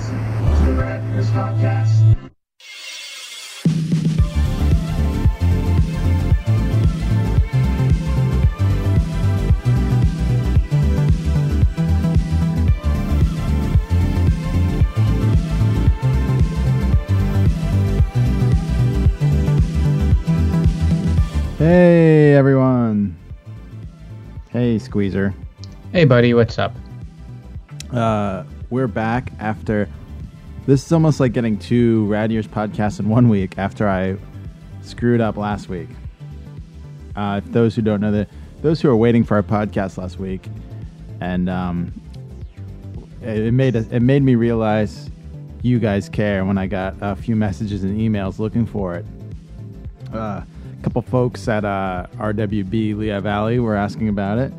listening to the Red Podcast. Hey everyone. Hey Squeezer. Hey, buddy, what's up? Uh, we're back after. This is almost like getting two Rad Years podcasts in one week after I screwed up last week. Uh, if those who don't know that, those who are waiting for our podcast last week, and um, it, it made it made me realize you guys care when I got a few messages and emails looking for it. Uh, a couple folks at uh, RWB Lehigh Valley were asking about it.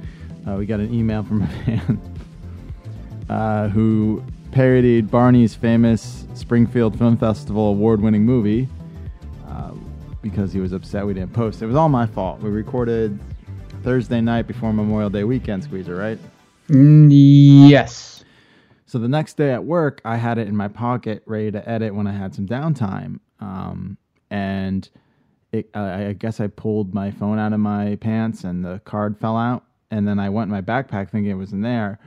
Uh, we got an email from a fan uh, who parodied Barney's famous Springfield Film Festival award-winning movie uh, because he was upset we didn't post. It was all my fault. We recorded Thursday night before Memorial Day weekend, Squeezer, right? Mm, yes. So the next day at work, I had it in my pocket, ready to edit when I had some downtime. Um, and it, I I guess I pulled my phone out of my pants, and the card fell out. And then I went in my backpack thinking it was in there.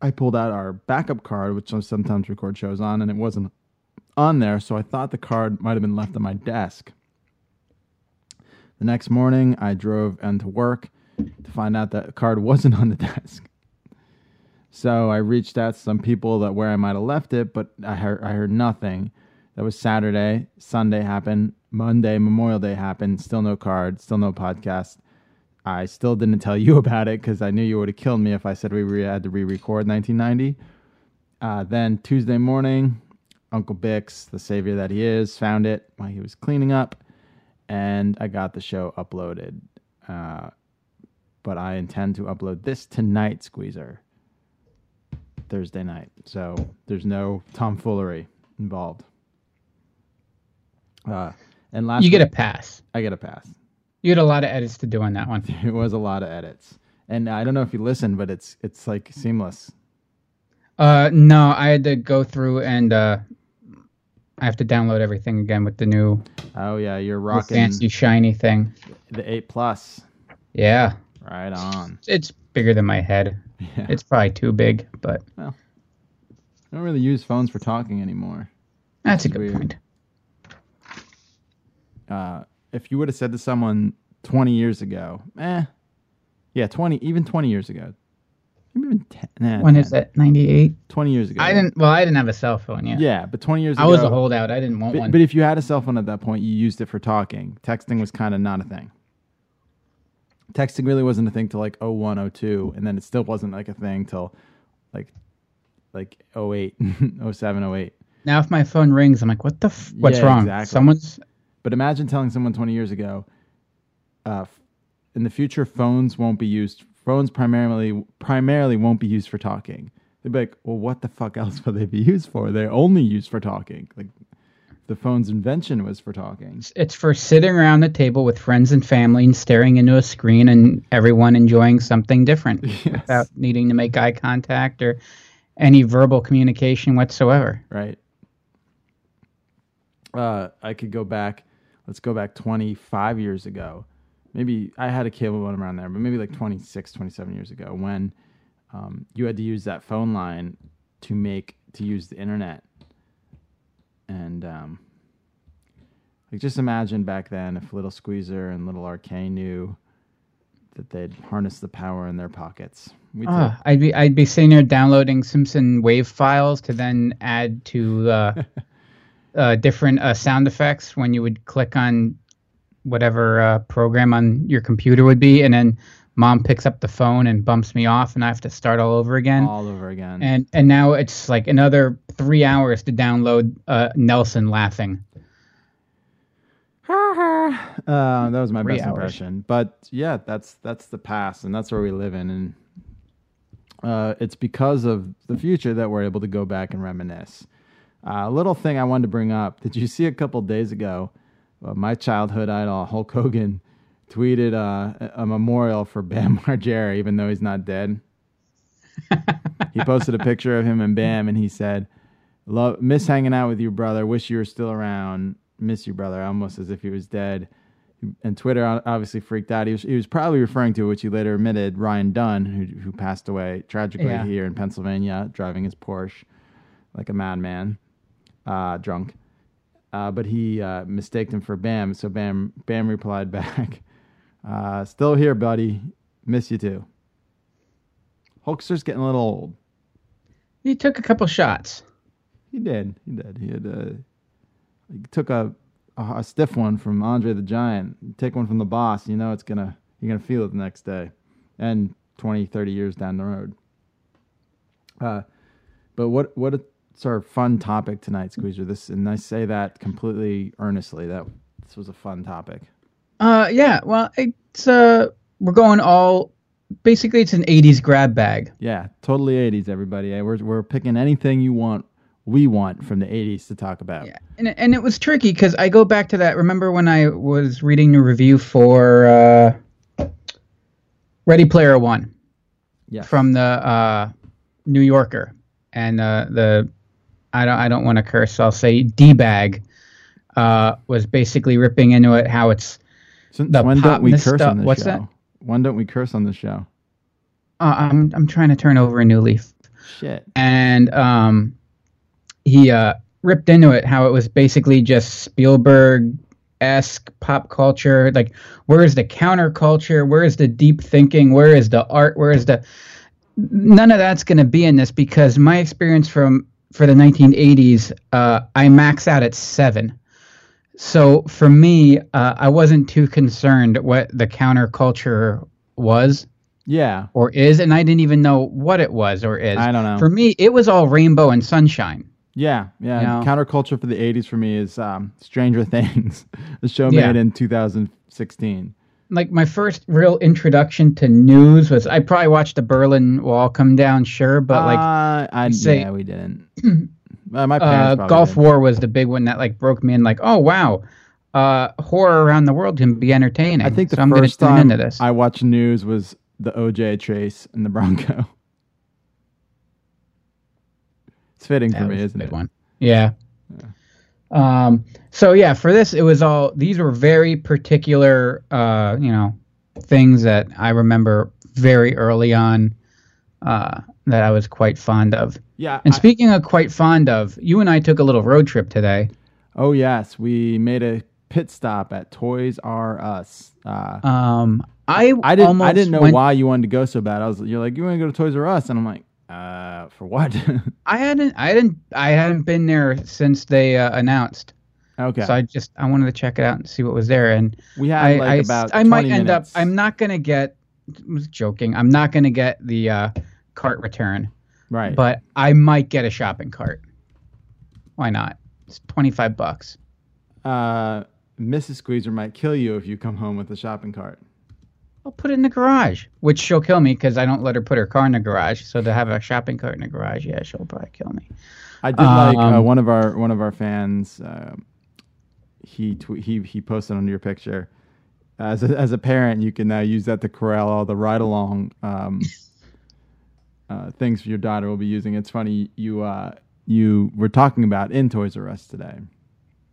I pulled out our backup card, which I sometimes record shows on, and it wasn't on there. So I thought the card might have been left on my desk. The next morning, I drove into work to find out that the card wasn't on the desk. So I reached out to some people that where I might have left it, but I heard I heard nothing. That was Saturday. Sunday happened. Monday, Memorial Day happened. Still no card. Still no podcast. I still didn't tell you about it because I knew you would have killed me if I said we re- had to re-record 1990. Uh, then Tuesday morning, Uncle Bix, the savior that he is, found it while he was cleaning up, and I got the show uploaded. Uh, but I intend to upload this tonight, Squeezer. Thursday night. So there's no tomfoolery involved. Uh, and last You get a pass. I get a pass. You had a lot of edits to do on that one. It was a lot of edits, and I don't know if you listened, but it's it's like seamless. Uh, no, I had to go through and uh, I have to download everything again with the new Oh yeah, you're rocking fancy shiny thing. the eight plus. Yeah, Right on. it's bigger than my head. Yeah. It's probably too big, but Well, I don't really use phones for talking anymore. that's a good weird. point. Uh, if you would have said to someone 20 years ago, eh, yeah, 20, even 20 years ago, maybe even 10, nah, When 10, is it? Ninety eight. 20 years ago. I didn't. Well, I didn't have a cell phone yet. Yeah, but 20 years I ago. I was a holdout. I didn't want But, one. but if you had a cell phone at that point, you used it for talking. Texting was kind of not a thing. Texting really wasn't a thing till like 01, 02, and then it still wasn't like a thing till like like 08, 07, 08. now, if my phone rings, I'm like, "What the? F- what's Yeah, wrong? exactly. Someone's." But imagine telling someone 20 years ago, uh, f- in the future, phones won't be used. Phones primarily primarily won't be used for talking. They'd be like, well, what the fuck else would they be used for? They're only used for talking. Like the phone's invention was for talking. It's for sitting around the table with friends and family and staring into a screen and everyone enjoying something different Yes. without needing to make eye contact or any verbal communication whatsoever. right? Uh, I could go back. Let's go back 25 years ago. Maybe I had a cable modem around there, but maybe like 26, 27 years ago when um, you had to use that phone line to make to use the internet. And um, like, just imagine back then if Little Squeezer and Little Arcane knew that they'd harness the power in their pockets. Ah, I'd be I'd be sitting there downloading Simpson wave files to then add to uh, uh, different uh, sound effects when you would click on whatever uh, program on your computer would be, and then mom picks up the phone and bumps me off, and I have to start all over again. all over again. and and now it's like another three hours to download uh, Nelson laughing. Uh, that was my Three best hours. impression. But yeah, that's that's the past, and that's where we live in, and uh, it's because of the future that we're able to go back and reminisce. Uh, a little thing I wanted to bring up. Did you see a couple days ago? Uh, my childhood idol Hulk Hogan tweeted uh, a a memorial for Bam Margera, even though he's not dead. he posted a picture of him and Bam, and he said, Love, miss hanging out with you, brother. Wish you were still around. Miss you, brother. Almost as if he was dead. And Twitter obviously freaked out. He was, he was probably referring to, which he later admitted, Ryan Dunn, who, who passed away tragically Yeah. here in Pennsylvania, driving his Porsche like a madman, uh, drunk. Uh, but he uh, mistaked him for Bam. So Bam Bam replied back, uh, "Still here, buddy. Miss you too." Hulkster's getting a little old. He took a couple shots. He did. He did. He had. Uh, he took a, a a stiff one from Andre the Giant. You take one from the boss. You know it's gonna. You're gonna feel it the next day, and 20, 30 years down the road. Uh, but what what it's our fun topic tonight, Squeezer. This and I say that completely earnestly. That this was a fun topic. Uh, yeah. Well, it's uh, we're going all. Basically, it's an '80s grab bag. Yeah, totally 80s, everybody. Eh, We're we're picking anything you want. We want from the 80s to talk about. Yeah, and and it was tricky because I go back to that. Remember when I was reading the review for uh, Ready Player One Yes. from the uh, New Yorker, and uh, the I don't I don't want to curse, so I'll say D bag uh, was basically ripping into it how it's Since the when pop don't we curse nostal- on this what's show? that? When don't we curse on this show? uh, I'm I'm trying to turn over a new leaf. Shit. and um, he uh, ripped into it how it was basically just Spielberg esque pop culture. Like, where is the counterculture? Where is the deep thinking? Where is the art? Where is the none of that's going to be in this because my experience from for the 1980s, uh, I max out at seven. So for me, uh, I wasn't too concerned what the counterculture was Yeah. or is, and I didn't even know what it was or is. I don't know. For me, it was all rainbow and sunshine. Yeah, yeah. You know? Counterculture for the '80s for me is um, Stranger Things, the show Yeah. made in 2016. Like my first real introduction to news was I probably watched the Berlin Wall come down, sure, but like uh, I say- yeah, we didn't. uh, my uh, parents probably Gulf did. War was the big one that like broke me in. Like, oh wow, uh, horror around the world can be entertaining. I think the so I'm gonna first time into this. I watched news was the OJ Trace and the Bronco. It's fitting That for me, isn't it? one. Yeah. Um, so yeah, for this, it was all these were very particular, uh, you know, things that I remember very early on uh, that I was quite fond of. Yeah. And I- speaking of quite fond of, you and I took a little road trip today. oh yes, we made a pit stop at Toys R Us. Uh, Um, I I didn't. I didn't know went- why you wanted to go so bad. I was. You're like, you want to go to Toys R Us, and I'm like, uh, for what? I hadn't, I didn't, I hadn't been there since they uh, announced. okay. So I just I wanted to check it out and see what was there. And we had I, like I, about. I might 20 end up. I'm not gonna get. I was joking. I'm not gonna get the uh, cart return, right. but I might get a shopping cart. Why not? It's twenty five bucks. uh, Mrs. Squeezer might kill you if you come home with a shopping cart. I'll put it in the garage, which she'll kill me because I don't let her put her car in the garage. So to have a shopping cart in the garage, yeah, she'll probably kill me. I did like uh, Um, one of our one of our fans. Uh, he tw- he he posted under your picture. As a, as a parent, you can now use that to corral all the ride along um, uh, things your daughter will be using. It's funny you uh, you were talking about in Toys R Us today.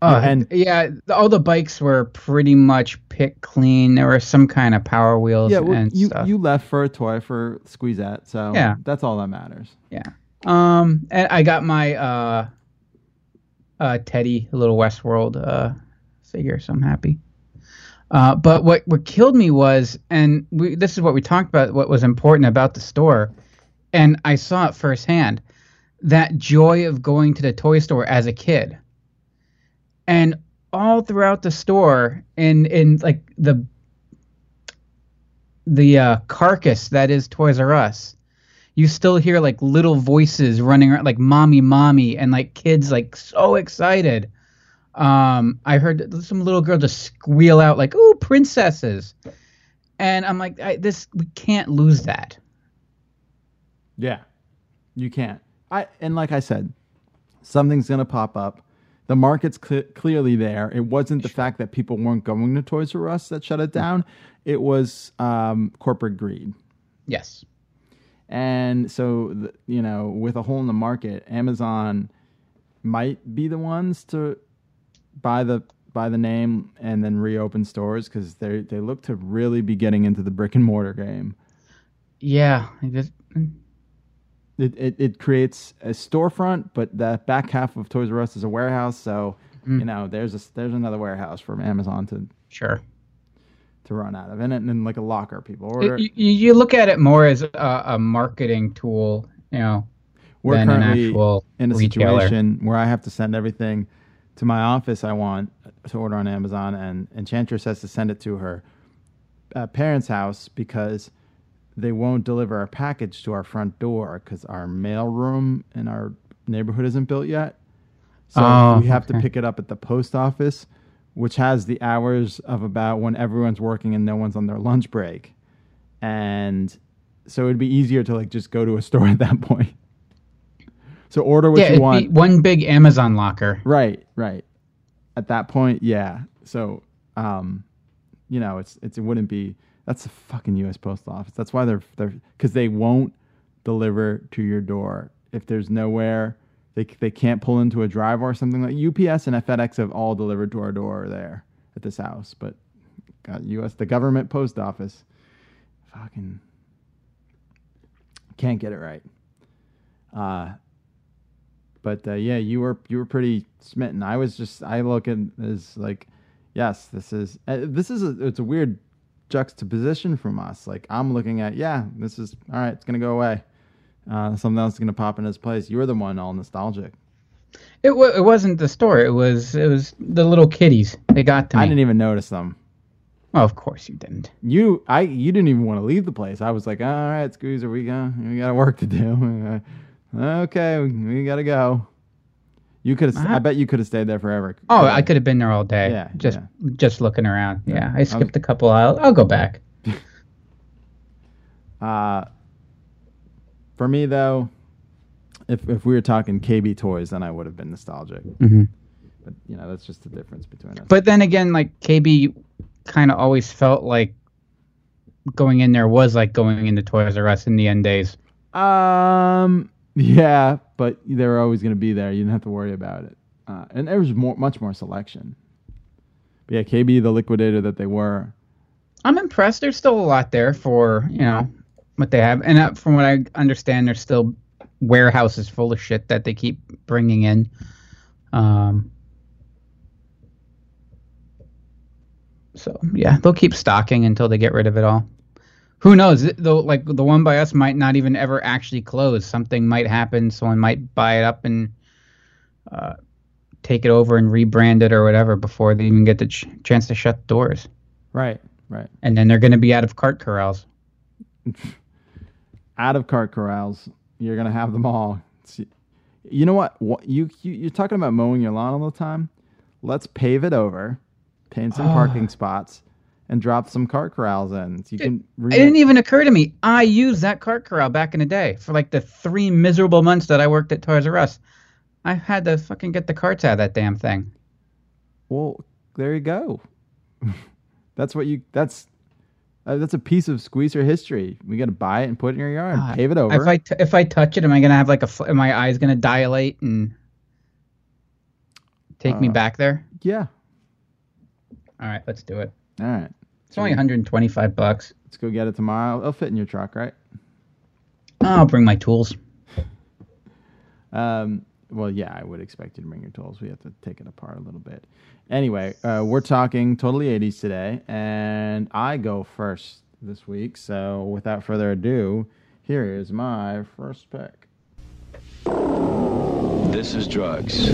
Oh, and- yeah, all the bikes were pretty much picked clean. There were some kind of power wheels Yeah, well, and you stuff. you left for a toy for squeeze Squeezette, so Yeah. that's all that matters. Yeah. Um, and I got my uh, uh, Teddy, a little Westworld uh, figure, so I'm happy. Uh, but what what killed me was, and we, this is what we talked about. What was important about the store, and I saw it firsthand, that joy of going to the toy store as a kid, and all throughout the store, in in like the the uh, carcass that is Toys R Us you still hear like little voices running around like mommy mommy and like kids like so excited um i heard some little girl just squeal out like oh princesses and i'm like I, this we can't lose that Yeah, you can't. I and like I said, something's gonna pop up. The market's cle clearly there. It wasn't the fact that people weren't going to Toys R Us that shut it down. It was um, corporate greed. yes And so, the, you know, with a hole in the market, Amazon might be the ones to buy the buy the name and then reopen stores because they they look to really be getting into the brick and mortar game. Yeah, It, it it creates a storefront, but the back half of Toys R Us is a warehouse. So you know, there's a there's another warehouse from Amazon to sure. to run out of, and and, and like a locker people order. You, you look at it more as a, a marketing tool, you know, We're than an currently actual in a retailer. situation where I have to send everything to my office I want to order on Amazon, and Enchantress has to send it to her uh, parents' house because they won't deliver our package to our front door because our mail room in our neighborhood isn't built yet. So Oh, we have to pick it up at the post office, which has the hours of about when everyone's working and no one's on their lunch break. And so it'd be easier to like just go to a store at that point. So order what yeah, you want. one big Amazon locker. Right, right. At that point, yeah. So, um, you know, it's it's it wouldn't be. That's the fucking U.S. Postal Office. That's why they're they're because they won't deliver to your door if there's nowhere they they can't pull into a drive or something like UPS and FedEx have all delivered to our door there at this house, but got U.S. the government post office, fucking can't get it right. Uh, but uh, yeah, you were you were pretty smitten. I was just I look at as like, yes, this is uh, this is a, it's a weird juxtaposition from us. Like I'm looking at yeah, this is all right. It's gonna go away. Uh, something else is gonna pop in its place. You're the one all nostalgic. It wa it wasn't the store. It was it was the little kitties. They got to me. I didn't even notice them. well, of course you didn't. You I you didn't even want to leave the place. I was like, all right, Squeezer, we got we got work to do. okay, we, we gotta go. You could have. I bet you could have stayed there forever. Oh, I could have been there all day. Yeah, just yeah. just looking around. Yeah, I was- skipped a couple aisles. I'll go back. Uh, for me though, if if we were talking KB toys, then I would have been nostalgic. hmm But you know, that's just the difference between us. But then again, like KB, kind of always felt like going in there was like going into Toys R Us in the end days. um, yeah, but they were always going to be there. You didn't have to worry about it, uh, and there was more, much more selection. But yeah, KB, the liquidator that they were. I'm impressed. There's still a lot there for you know what they have, and uh, from what I understand, there's still warehouses full of shit that they keep bringing in. Um, so yeah, they'll keep stocking until they get rid of it all. Who knows? Though, like the one by us might not even ever actually close. Something might happen. Someone might buy it up and uh, take it over and rebrand it or whatever before they even get the ch- chance to shut the doors. Right, right. And then they're going to be out of cart corrals. Out of cart corrals, you're gonna have them all. You know what? what you, you you're talking about mowing your lawn all the time. Let's pave it over, paint some Oh. parking spots, and drop some cart corrals in. So you can. It didn't even occur to me. I used that cart corral back in the day for like the three miserable months that I worked at Toys R Us. I had to fucking get the carts out of that damn thing. Well, there you go. that's what you. That's uh, that's a piece of squeezer history. We got to buy it and put it in your yard, Ah, pave it over. If I t- if I touch it, am I gonna have like a fl- am my eyes gonna dilate and take me Uh, back there? yeah. All right, let's do it. All right. It's only 125 bucks. Let's go get it tomorrow. It'll fit in your truck, right? I'll bring my tools. Um, well, yeah, I would expect you to bring your tools. We have to take it apart a little bit. Anyway, uh, we're talking totally 80s today, and I go first this week. So without further ado, here is my first pick. This is drugs.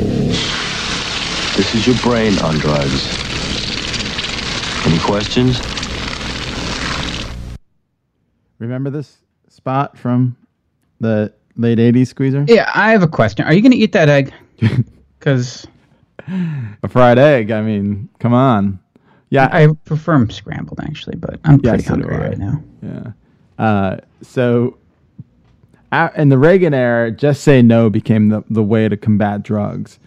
This is your brain on drugs. Any questions? Remember this spot from the late 80s squeezer? Yeah, I have a question. Are you gonna eat that egg? Because A fried egg. I mean, come on. Yeah, I prefer 'em scrambled actually, but I'm Yeah, pretty so hungry right now. Yeah. Uh, so, in the Reagan era, just say no became the, the way to combat drugs.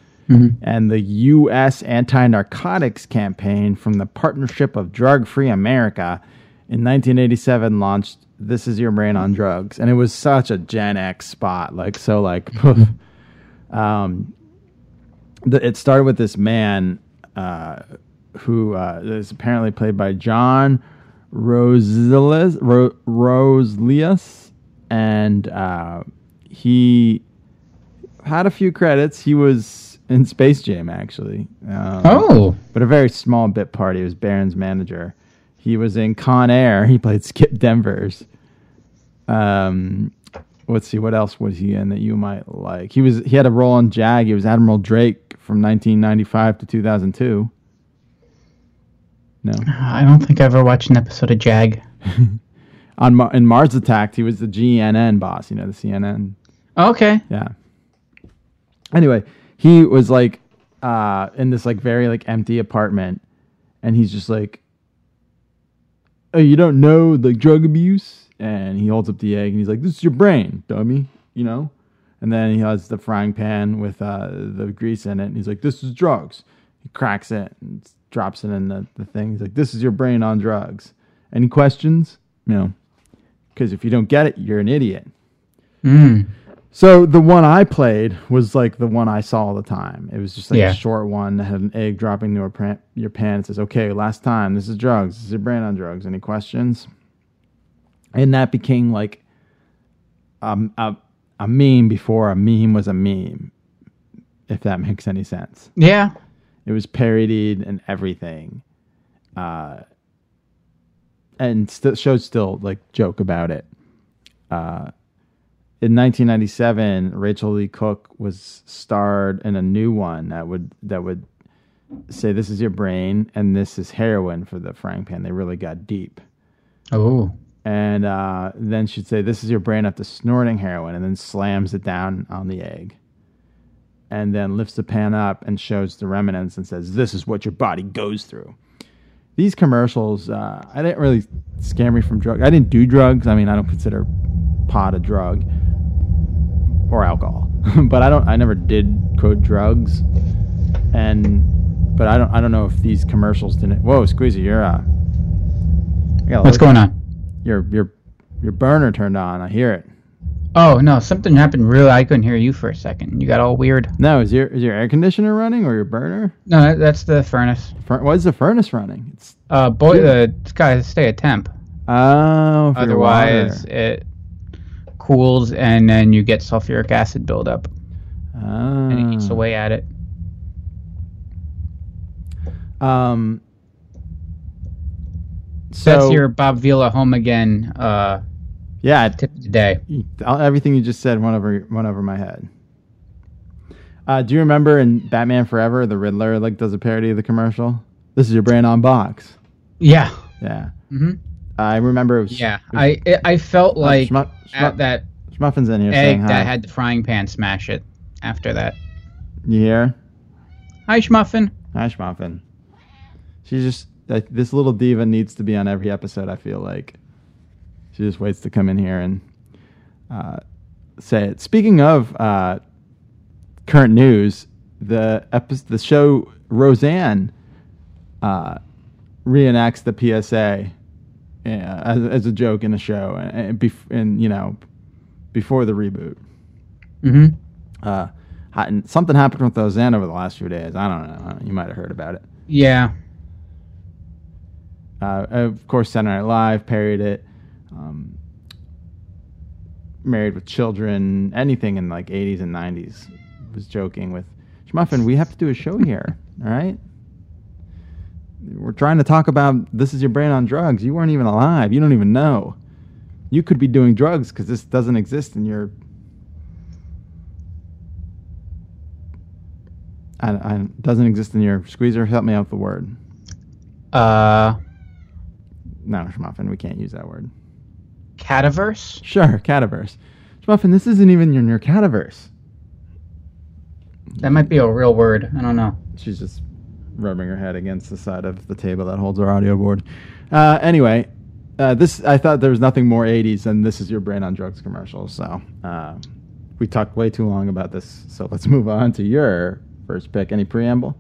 And the U.S. anti narcotics campaign from the Partnership of Drug Free America in 1987 launched This Is Your Brain on Drugs. And it was such a Gen X spot. Like, so, like, um, the, it started with this man uh, who uh, is apparently played by John Roselius, Ro- Roselius and uh, he had a few credits. He was in Space Jam, actually. Um, Oh, but a very small bit part. He was Baron's manager. He was in Con Air. He played Skip Denver's. Um, let's see, what else was he in that you might like? He was he had a role on Jag. He was Admiral Drake from 1995 to 2002. No, I don't think I ever watched an episode of Jag. on Mar- in Mars Attacks, he was the GNN boss. You know the CNN. Okay. Yeah. Anyway, he was like uh in this like very like empty apartment and he's just like Oh, you don't know the drug abuse? And he holds up the egg and he's like, This is your brain, dummy, you know? And then he has the frying pan with uh the grease in it and he's like, This is drugs. He cracks it and drops it in the, the thing. He's like, This is your brain on drugs. Any questions? You know. Because if you don't get it, you're an idiot. Mm. So the one I played was like the one I saw all the time. It was just like Yeah. a short one that had an egg dropping into your pan. Your pan. It says, "Okay, last time. This is drugs. This is your brand on drugs. Any questions?" And that became like a, a a meme before a meme was a meme. If that makes any sense. Yeah. It was parodied and everything. Uh, and st- shows still like joke about it. Uh, in 1997, Rachael Leigh Cook was starred in a new one that would that would say this is your brain and this is heroin for the frying pan. They really got deep. Oh. And uh, then she'd say this is your brain after snorting heroin, and then slams it down on the egg, and then lifts the pan up and shows the remnants and says this is what your body goes through. These commercials, uh, I didn't really scare me from drugs. I didn't do drugs. I mean, I don't consider pot a drug or alcohol, but I don't. I never did quote drugs, and but I don't. I don't know if these commercials didn't. Whoa, Squeezy, you're uh, a What's going on? your your your burner turned on. I hear it. Oh no, something happened. Really, I couldn't hear you for a second. You got all weird. No, is your is your air conditioner running or your burner? No, that's the furnace. Fur- Why is the furnace running? It's Uh, boy, the it's got to stay at temp. oh, Otherwise, it cools and then you get sulfuric acid buildup, Ah. and it eats away at it. Um. So That's your Bob Vila home again uh, yeah, tip of the day. everything you just said went over went over my head. Uh, do you remember in Batman Forever, the Riddler like does a parody of the commercial? This is your brain on box. Yeah, Yeah, hmm I remember it was. yeah. it was- I it, I felt like Schmu- at that Schmuffin's in here saying egg hi. that had the frying pan smash it. After that, you hear? hi Schmuffin. Hi, Schmuffin. She's just like this little diva needs to be on every episode. I feel like she just waits to come in here and uh, say it. Speaking of uh, current news, the epi- the show Roseanne uh, reenacts the PSA yeah, as, as a joke in a show, and, and, bef- and you know before the reboot. hmm Uh, and something happened with those Roseanne over the last few days. I don't know. You might have heard about it. Yeah. Uh, of course, Saturday Night Live parodied it. Um, Married with Children, anything in like 80s and 90s was joking with Schmuffin. We have to do a show here, all right? We're trying to talk about this is your brain on drugs. You weren't even alive. You don't even know. You could be doing drugs because this doesn't exist in your. I, I, doesn't exist in your squeezer. Help me out with the word. Uh, No, Schmuffin, we can't use that word. cataverse. Sure, cataverse. Schmuffin, this isn't even in your cataverse. That might be a real word. I don't know. She's just rubbing her head against the side of the table that holds our audio board. Uh, anyway, uh, this I thought there was nothing more 80s than this is your brain on drugs commercial. So uh, we talked way too long about this. So let's move on to your first pick. Any preamble?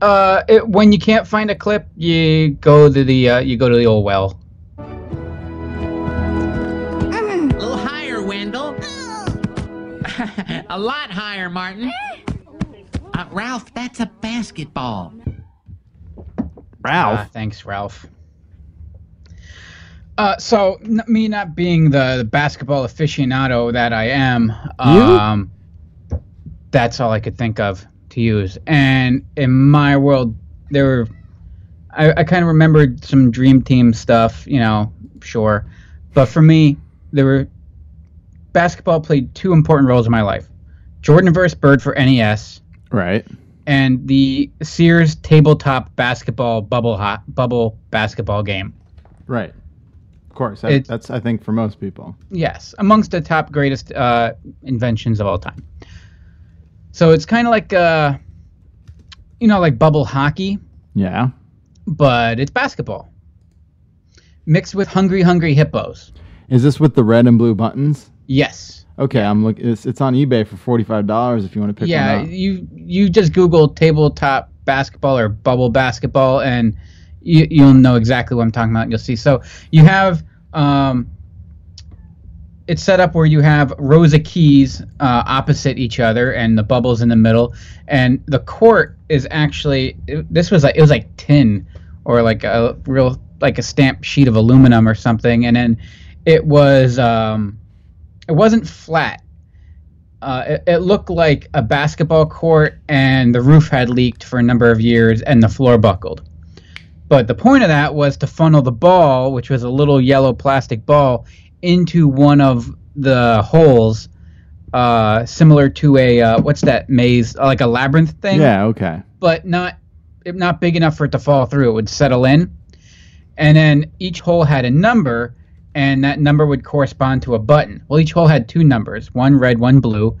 Uh, it, when you can't find a clip, you go to the uh, you go to the old well. A little higher, Wendell. a lot higher, Martin. I Uh, Ralph, that's a basketball. Ralph. Ah, thanks, Ralph. Uh, so n- me not being the, the basketball aficionado that I am, um, that's all I could think of to use. And in my world, there were, I, I kind of remembered some Dream Team stuff, you know, sure, but for me, there were basketball played two important roles in my life: Jordan vs. Bird for NES right. and the Sears tabletop basketball bubble hot bubble basketball game. Right. Of course. That, that's, I think, for most people. Yes, amongst the top greatest uh, inventions of all time. So it's kind of like, uh, you know, like bubble hockey, Yeah. but it's basketball mixed with hungry, hungry hippos. Is this with the red and blue buttons? Yes. Okay, I'm look. It's, it's on eBay for forty five dollars if you want to pick yeah, one up. you you just Google tabletop basketball or bubble basketball, and you, you'll know exactly what I'm talking about. You'll see. So you have um, it's set up where you have rows of keys uh, opposite each other, and the bubbles in the middle, and the court is actually it- this was like it was like tin or like a real like a stamped sheet of aluminum or something, and then it was um, it wasn't flat uh, it, it looked like a basketball court and the roof had leaked for a number of years and the floor buckled. But the point of that was to funnel the ball, which was a little yellow plastic ball, into one of the holes, uh, similar to a uh, what's that maze, like a labyrinth thing Yeah. Okay. but not not big enough for it to fall through. It would settle in, and then each hole had a number, and that number would correspond to a button. Well, each hole had two numbers, one red, one blue,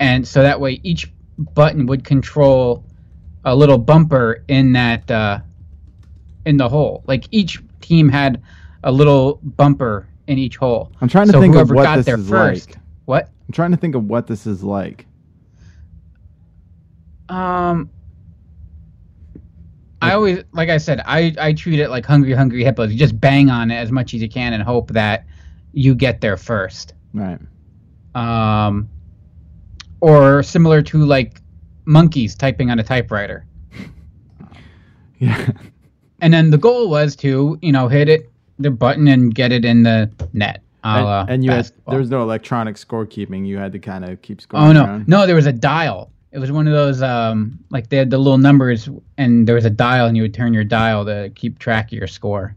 and so that way each button would control a little bumper in that uh, in the hole. Like each team had a little bumper in each hole. I'm trying to so think of what got this there is first. like. What? I'm trying to think of what this is like. Um, I always, like I said, I I treat it like hungry, hungry hippos. You just bang on it as much as you can and hope that you get there first. Right. Um, or similar to like monkeys typing on a typewriter. Yeah. And then the goal was to, you know, hit it the button and get it in the net. and, and you had, there was no electronic scorekeeping. You had to kind of keep scoring. Oh no, no, there was a dial. It was one of those um like they had the little numbers and there was a dial and you would turn your dial to keep track of your score.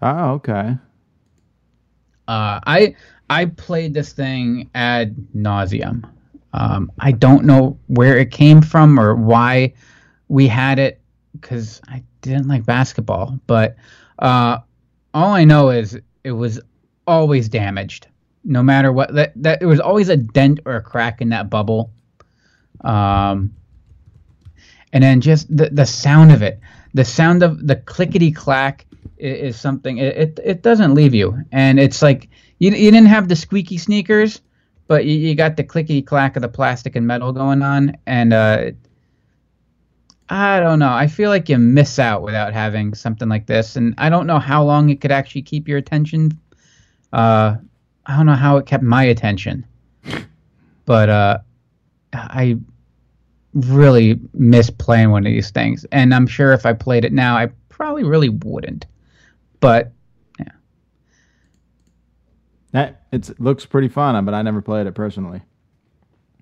Oh, okay. Uh I I played this thing ad nauseum. Um I don't know where it came from or why we had it cuz I didn't like basketball, but uh all I know is it was always damaged. No matter what that that there was always a dent or a crack in that bubble. Um, and then just the the sound of it, the sound of the clickety clack is, is something. It, it it doesn't leave you, and it's like you you didn't have the squeaky sneakers, but you, you got the clickety clack of the plastic and metal going on, and uh, I don't know. I feel like you miss out without having something like this, and I don't know how long it could actually keep your attention. Uh, I don't know how it kept my attention, but uh, I really miss playing one of these things, and I'm sure if I played it now, I probably really wouldn't. But yeah, That it looks pretty fun, but I never played it personally.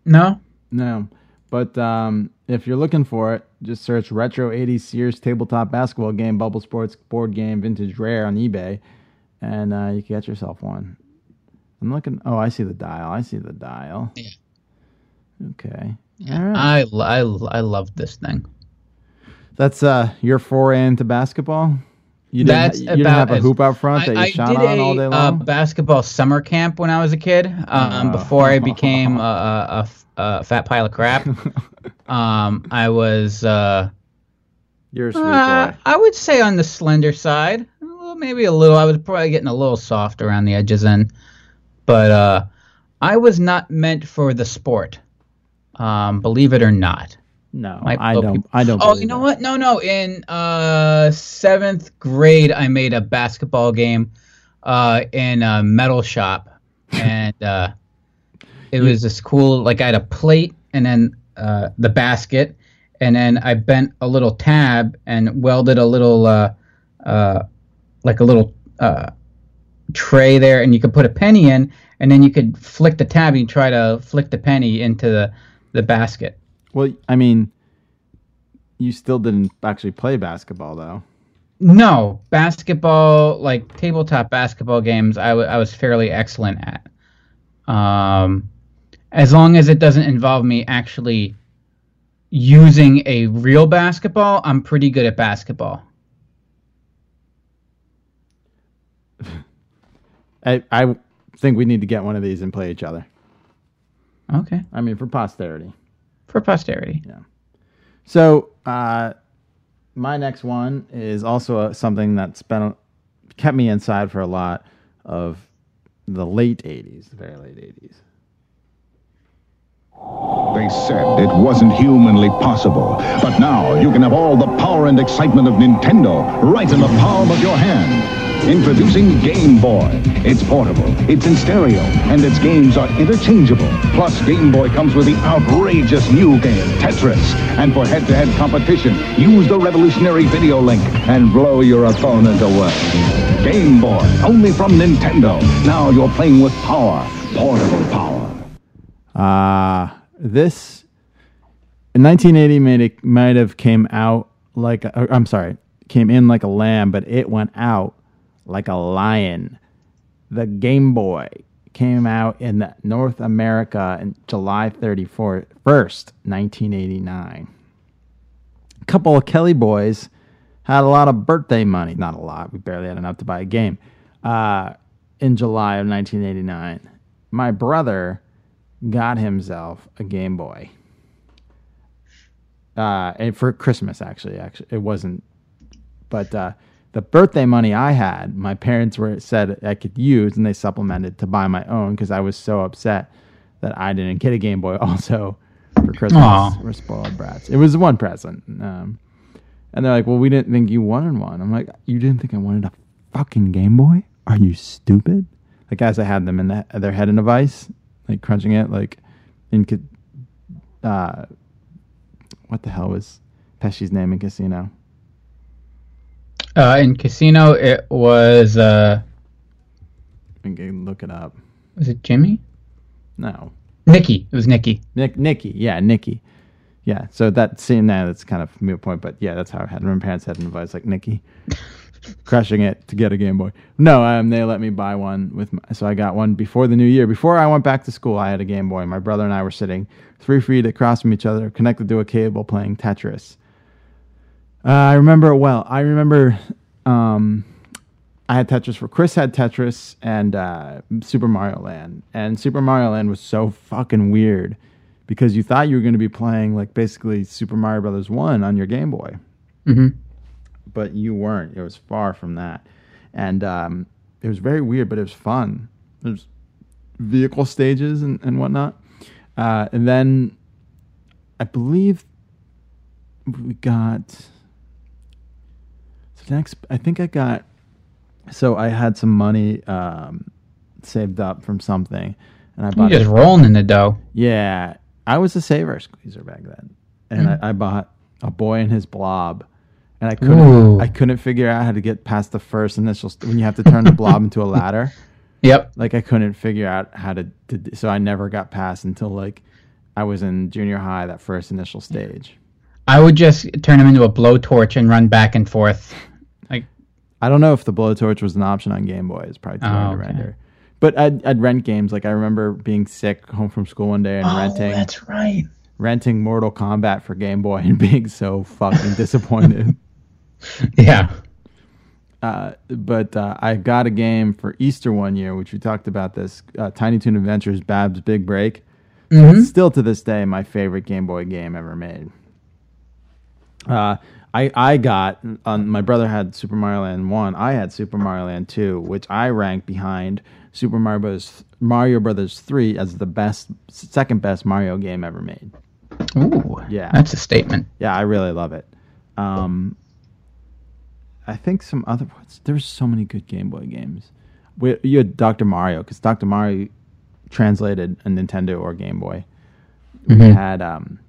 no, No. But um, if you're looking for it, just search Retro 80s Sears Tabletop Basketball Game Bubble Sports Board Game Vintage Rare on eBay, and uh, you can get yourself one. I'm looking. Oh, I see the dial. I see the dial. Yeah. Okay. All right. I, I I love this thing. That's uh your foray into basketball. You didn't, That's you didn't have a hoop out front that you I, shot did on a all day uh, long. basketball summer camp when I was a kid. Um, Oh. Before I became a a fat pile of crap. um, I was uh, You're a uh. I would say on the slender side, a maybe a little. I was probably getting a little soft around the edges, and but uh, I was not meant for the sport. Um, believe it or not. No, I don't. I don't. Oh, you know it. what? No, no. In uh, seventh grade, I made a basketball game uh, in a metal shop, and uh, it was this cool. Like I had a plate, and then uh, the basket, and then I bent a little tab and welded a little, uh, uh, like a little uh, tray there, and you could put a penny in, and then you could flick the tab and you try to flick the penny into the the basket. Well, I mean, you still didn't actually play basketball though. No, basketball, like tabletop basketball games, I, w- I was fairly excellent at. Um, as long as it doesn't involve me actually using a real basketball, I'm pretty good at basketball. I I think we need to get one of these and play each other. Okay, I mean, for posterity. for posterity. Yeah. So, uh, my next one is also a, something that's been kept me inside for a lot of the late '80s, the very late '80s. They said it wasn't humanly possible. But now you can have all the power and excitement of Nintendo right in the palm of your hand. Introducing Game Boy. It's portable, it's in stereo, and its games are interchangeable. Plus, Game Boy comes with the outrageous new game, Tetris. And for head-to-head competition, use the revolutionary video link and blow your opponent away. Game Boy, only from Nintendo. Now you're playing with power, portable power. Uh this in 1980 made it might have came out like a, I'm sorry, came in like a lamb, but it went out like a lion. The Game Boy came out in North America in July 31st, 1989. A couple of Kelly boys had a lot of birthday money. Not a lot. We barely had enough to buy a game. Uh, in July of 1989, my brother got himself a Game Boy. Uh, and for Christmas, actually, actually, it wasn't. But uh, the birthday money I had, my parents were said I could use, and they supplemented to buy my own because I was so upset that I didn't get a Game Boy. Also, for Christmas, Aw. we're spoiled brats. It was one present, um, and they're like, "Well, we didn't think you wanted one." I'm like, "You didn't think I wanted a fucking Game Boy? Are you stupid?" Like as I had them in the, their head in a vice, like crunching it, like in uh, what the hell was Pesci's name in Casino? Uh, in Casino, it was uh, I can look it up. was it Jimmy? No, Nikki. It was Nikki. Nick, Nikki, yeah, Nikki, yeah. So that scene now that's kind of moot point, but yeah, that's how I had my parents had an advice like Nikki, crushing it to get a Game Boy. No, um, they let me buy one with, my, so I got one before the new year. Before I went back to school, I had a Game Boy. My brother and I were sitting three feet across from each other, connected to a cable, playing Tetris. Uh, I remember it well. I remember um, I had Tetris for Chris had Tetris and uh, Super Mario Land, and Super Mario Land was so fucking weird because you thought you were going to be playing like basically Super Mario Brothers one on your Game Boy, hmm but you weren't. It was far from that, and um, it was very weird, but it was fun. There's vehicle stages and, and whatnot, uh, and then I believe we got. Next, I think I got. So I had some money um, saved up from something, and I bought. You just rolling in the dough. Yeah, I was a saver squeezer back then, and I, I bought a boy and his blob, and I couldn't. Ooh. I couldn't figure out how to get past the first initial st- when you have to turn the blob into a ladder. Yep. Like I couldn't figure out how to, to. So I never got past until like I was in junior high. That first initial stage. I would just turn him into a blowtorch and run back and forth. Like, I don't know if the blowtorch was an option on Game Boy. It's probably too hard Oh, to okay. render. But I'd, I'd rent games. Like I remember being sick home from school one day and renting That's right. renting Mortal Kombat for Game Boy and being so fucking disappointed. Yeah. Uh, but uh, I got a game for Easter one year, which we talked about this uh, Tiny Toon Adventures Babs' Big Break. It's still to this day my favorite Game Boy game ever made. I I got um, my brother had Super Mario Land one. I had Super Mario Land two, which I ranked behind Super Mario Bros. Mario Brothers three as the best, second best Mario game ever made. Ooh. Yeah. That's a statement. Yeah, I really love it. Um, I think some other ones. There's so many good Game Boy games. We, you had Dr. Mario because Dr. Mario translated a Nintendo or Game Boy. We had um,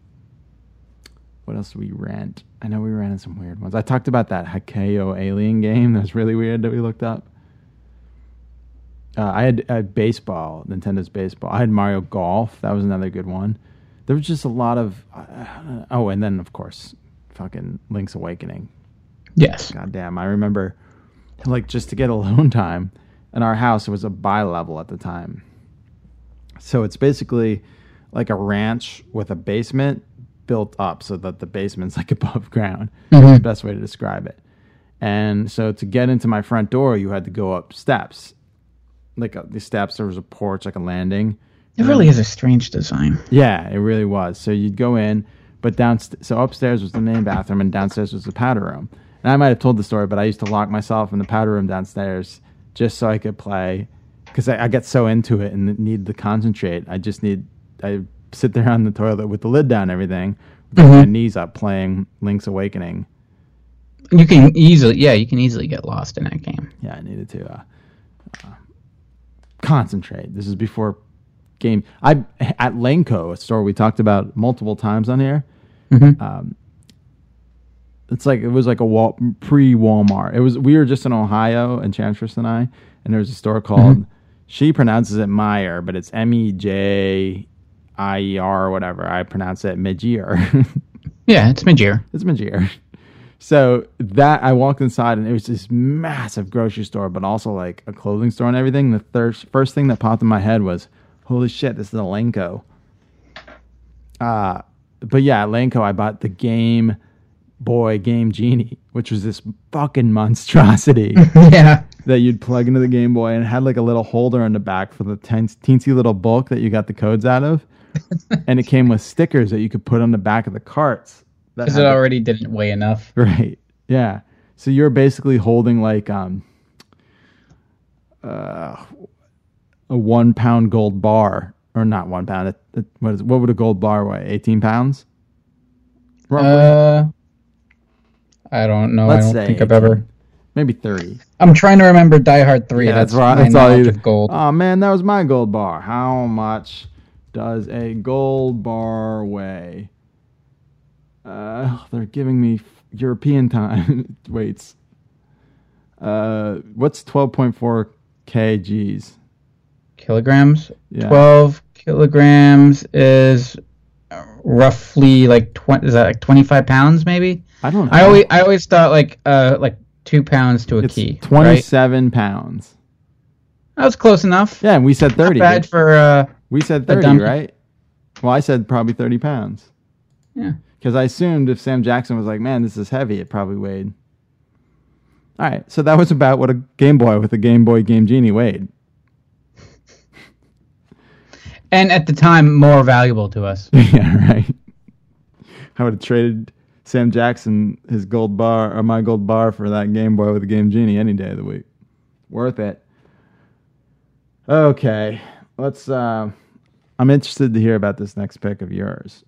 what else did we rent? I know we rented some weird ones. I talked about that Hakeo Alien game that was really weird that we looked up. Uh, I had uh, baseball, Nintendo's baseball. I had Mario Golf. That was another good one. There was just a lot of. Uh, oh, and then of course, fucking Link's Awakening. Yes. God damn, I remember, like, just to get alone time in our house, it was a bi level at the time. So it's basically like a ranch with a basement built up so that the basement's like above ground. That's the best way to describe it. And so to get into my front door, you had to go up steps. Like uh, the steps, there was a porch, like a landing. It really is a strange design. Yeah, it really was. So you'd go in, but down so upstairs was the main bathroom, and downstairs was the powder room. And I might have told the story, but I used to lock myself in the powder room downstairs just so I could play, because I, I get so into it and need to concentrate. I just need I sit there on the toilet with the lid down, and everything, with my knees up, playing Link's Awakening. You can easily, yeah, you can easily get lost in that game. Yeah, I needed to uh, uh, concentrate. This is before game. I at Lanco, a store we talked about multiple times on here. Um, it's like it was like a wall, pre Walmart. It was we were just in Ohio, and Chantress and I, and there was a store called. She pronounces it Meyer, but it's M E J I E R or whatever. I pronounce it Mejier. Yeah, it's mid-year. it's Mejier. So that I walked inside and it was this massive grocery store, but also like a clothing store and everything. The thir- first thing that popped in my head was, "Holy shit, this is a Lenko." Uh but yeah, at Lenko, I bought the Game Boy Game Genie, which was this fucking monstrosity yeah. that you'd plug into the Game Boy and had like a little holder in the back for the teens- teensy little bulk that you got the codes out of. and it came with stickers that you could put on the back of the carts. that Because it already didn't weigh enough. Right. Yeah. So you're basically holding like um uh a one pound gold bar or not one pound. It, it, what is what would a gold bar weigh? Eighteen pounds. Roughly? Uh, I don't know. Let's I don't say think I've ever. maybe thirty. I'm trying to remember Die Hard 3. Yeah, that's right. That's all you gold. Oh man, that was my gold bar. How much does a gold bar weigh? Uh, they're giving me f- European time weights. Uh, what's twelve point four kgs? kilograms. Yeah. 12 kilograms is roughly like 20 is that like 25 pounds maybe I don't know. i always i always thought like uh like two pounds to a it's key right? twenty-seven pounds. that was close enough Yeah, and we said thirty. bad for uh we said thirty, dummy. right? Well, I said probably thirty pounds. yeah Because I assumed if Sam Jackson was like, "Man, this is heavy," it probably weighed. All right, so that was about what a Game Boy with a Game Boy Game Genie weighed. and at the time more valuable to us yeah, right. I would have traded Sam Jackson his gold bar or my gold bar for that Game Boy with a Game Genie any day of the week. Worth it. Okay, let's. Uh, I'm interested to hear about this next pick of yours.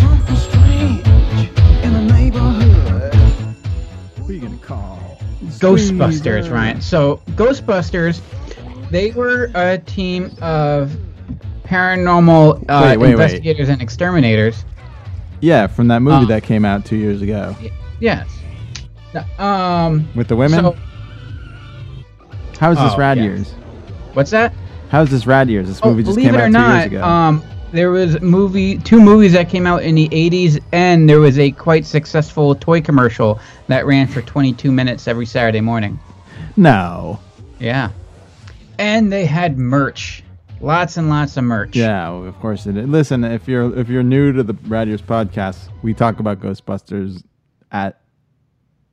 Something strange in the neighborhood. Who are you gonna call? ghostbusters ryan so ghostbusters they were a team of paranormal uh, Wait, wait, wait. investigators and exterminators Yeah, from that movie Uh, that came out two years ago yes um with the women. so How's this Oh, Rad yeah. Years? what's that How's this Rad Years? This Oh, movie just came out two not, years ago. um, there was movie two movies that came out in the 80s, and there was a quite successful toy commercial that ran for 22 minutes every Saturday morning. no. Yeah, and they had merch, lots and lots of merch. Yeah, well, of course it is. Listen, if you're if you're new to the Rad Years podcast, we talk about Ghostbusters at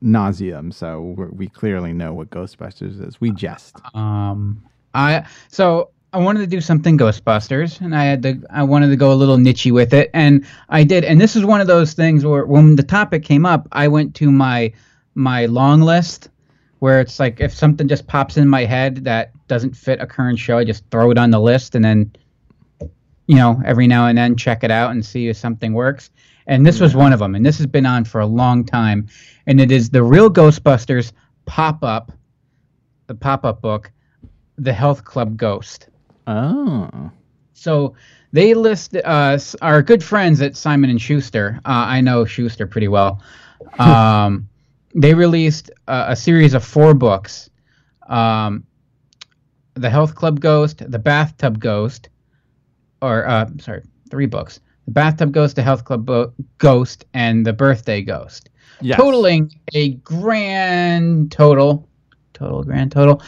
nauseum, so we're, we clearly know what Ghostbusters is. We jest. Um, I so I wanted to do something Ghostbusters, and I had to. I wanted to go a little nichey with it, and I did. And this is one of those things where when the topic came up, I went to my my long list, where it's like if something just pops in my head that doesn't fit a current show, I just throw it on the list, and then you know, every now and then check it out and see if something works. And this was one of them. And this has been on for a long time. And it is the Real Ghostbusters pop up, the pop up book, The Health Club Ghost. Oh. So they list uh, our good friends at Simon and Schuster. Uh, I know Schuster pretty well. Um, they released uh, a series of four books: um, the Health Club Ghost, the Bathtub Ghost, or uh, sorry, three books: the Bathtub Ghost, the Health Club Bo- Ghost, and the Birthday Ghost. Yes. Totaling a grand total, total grand total,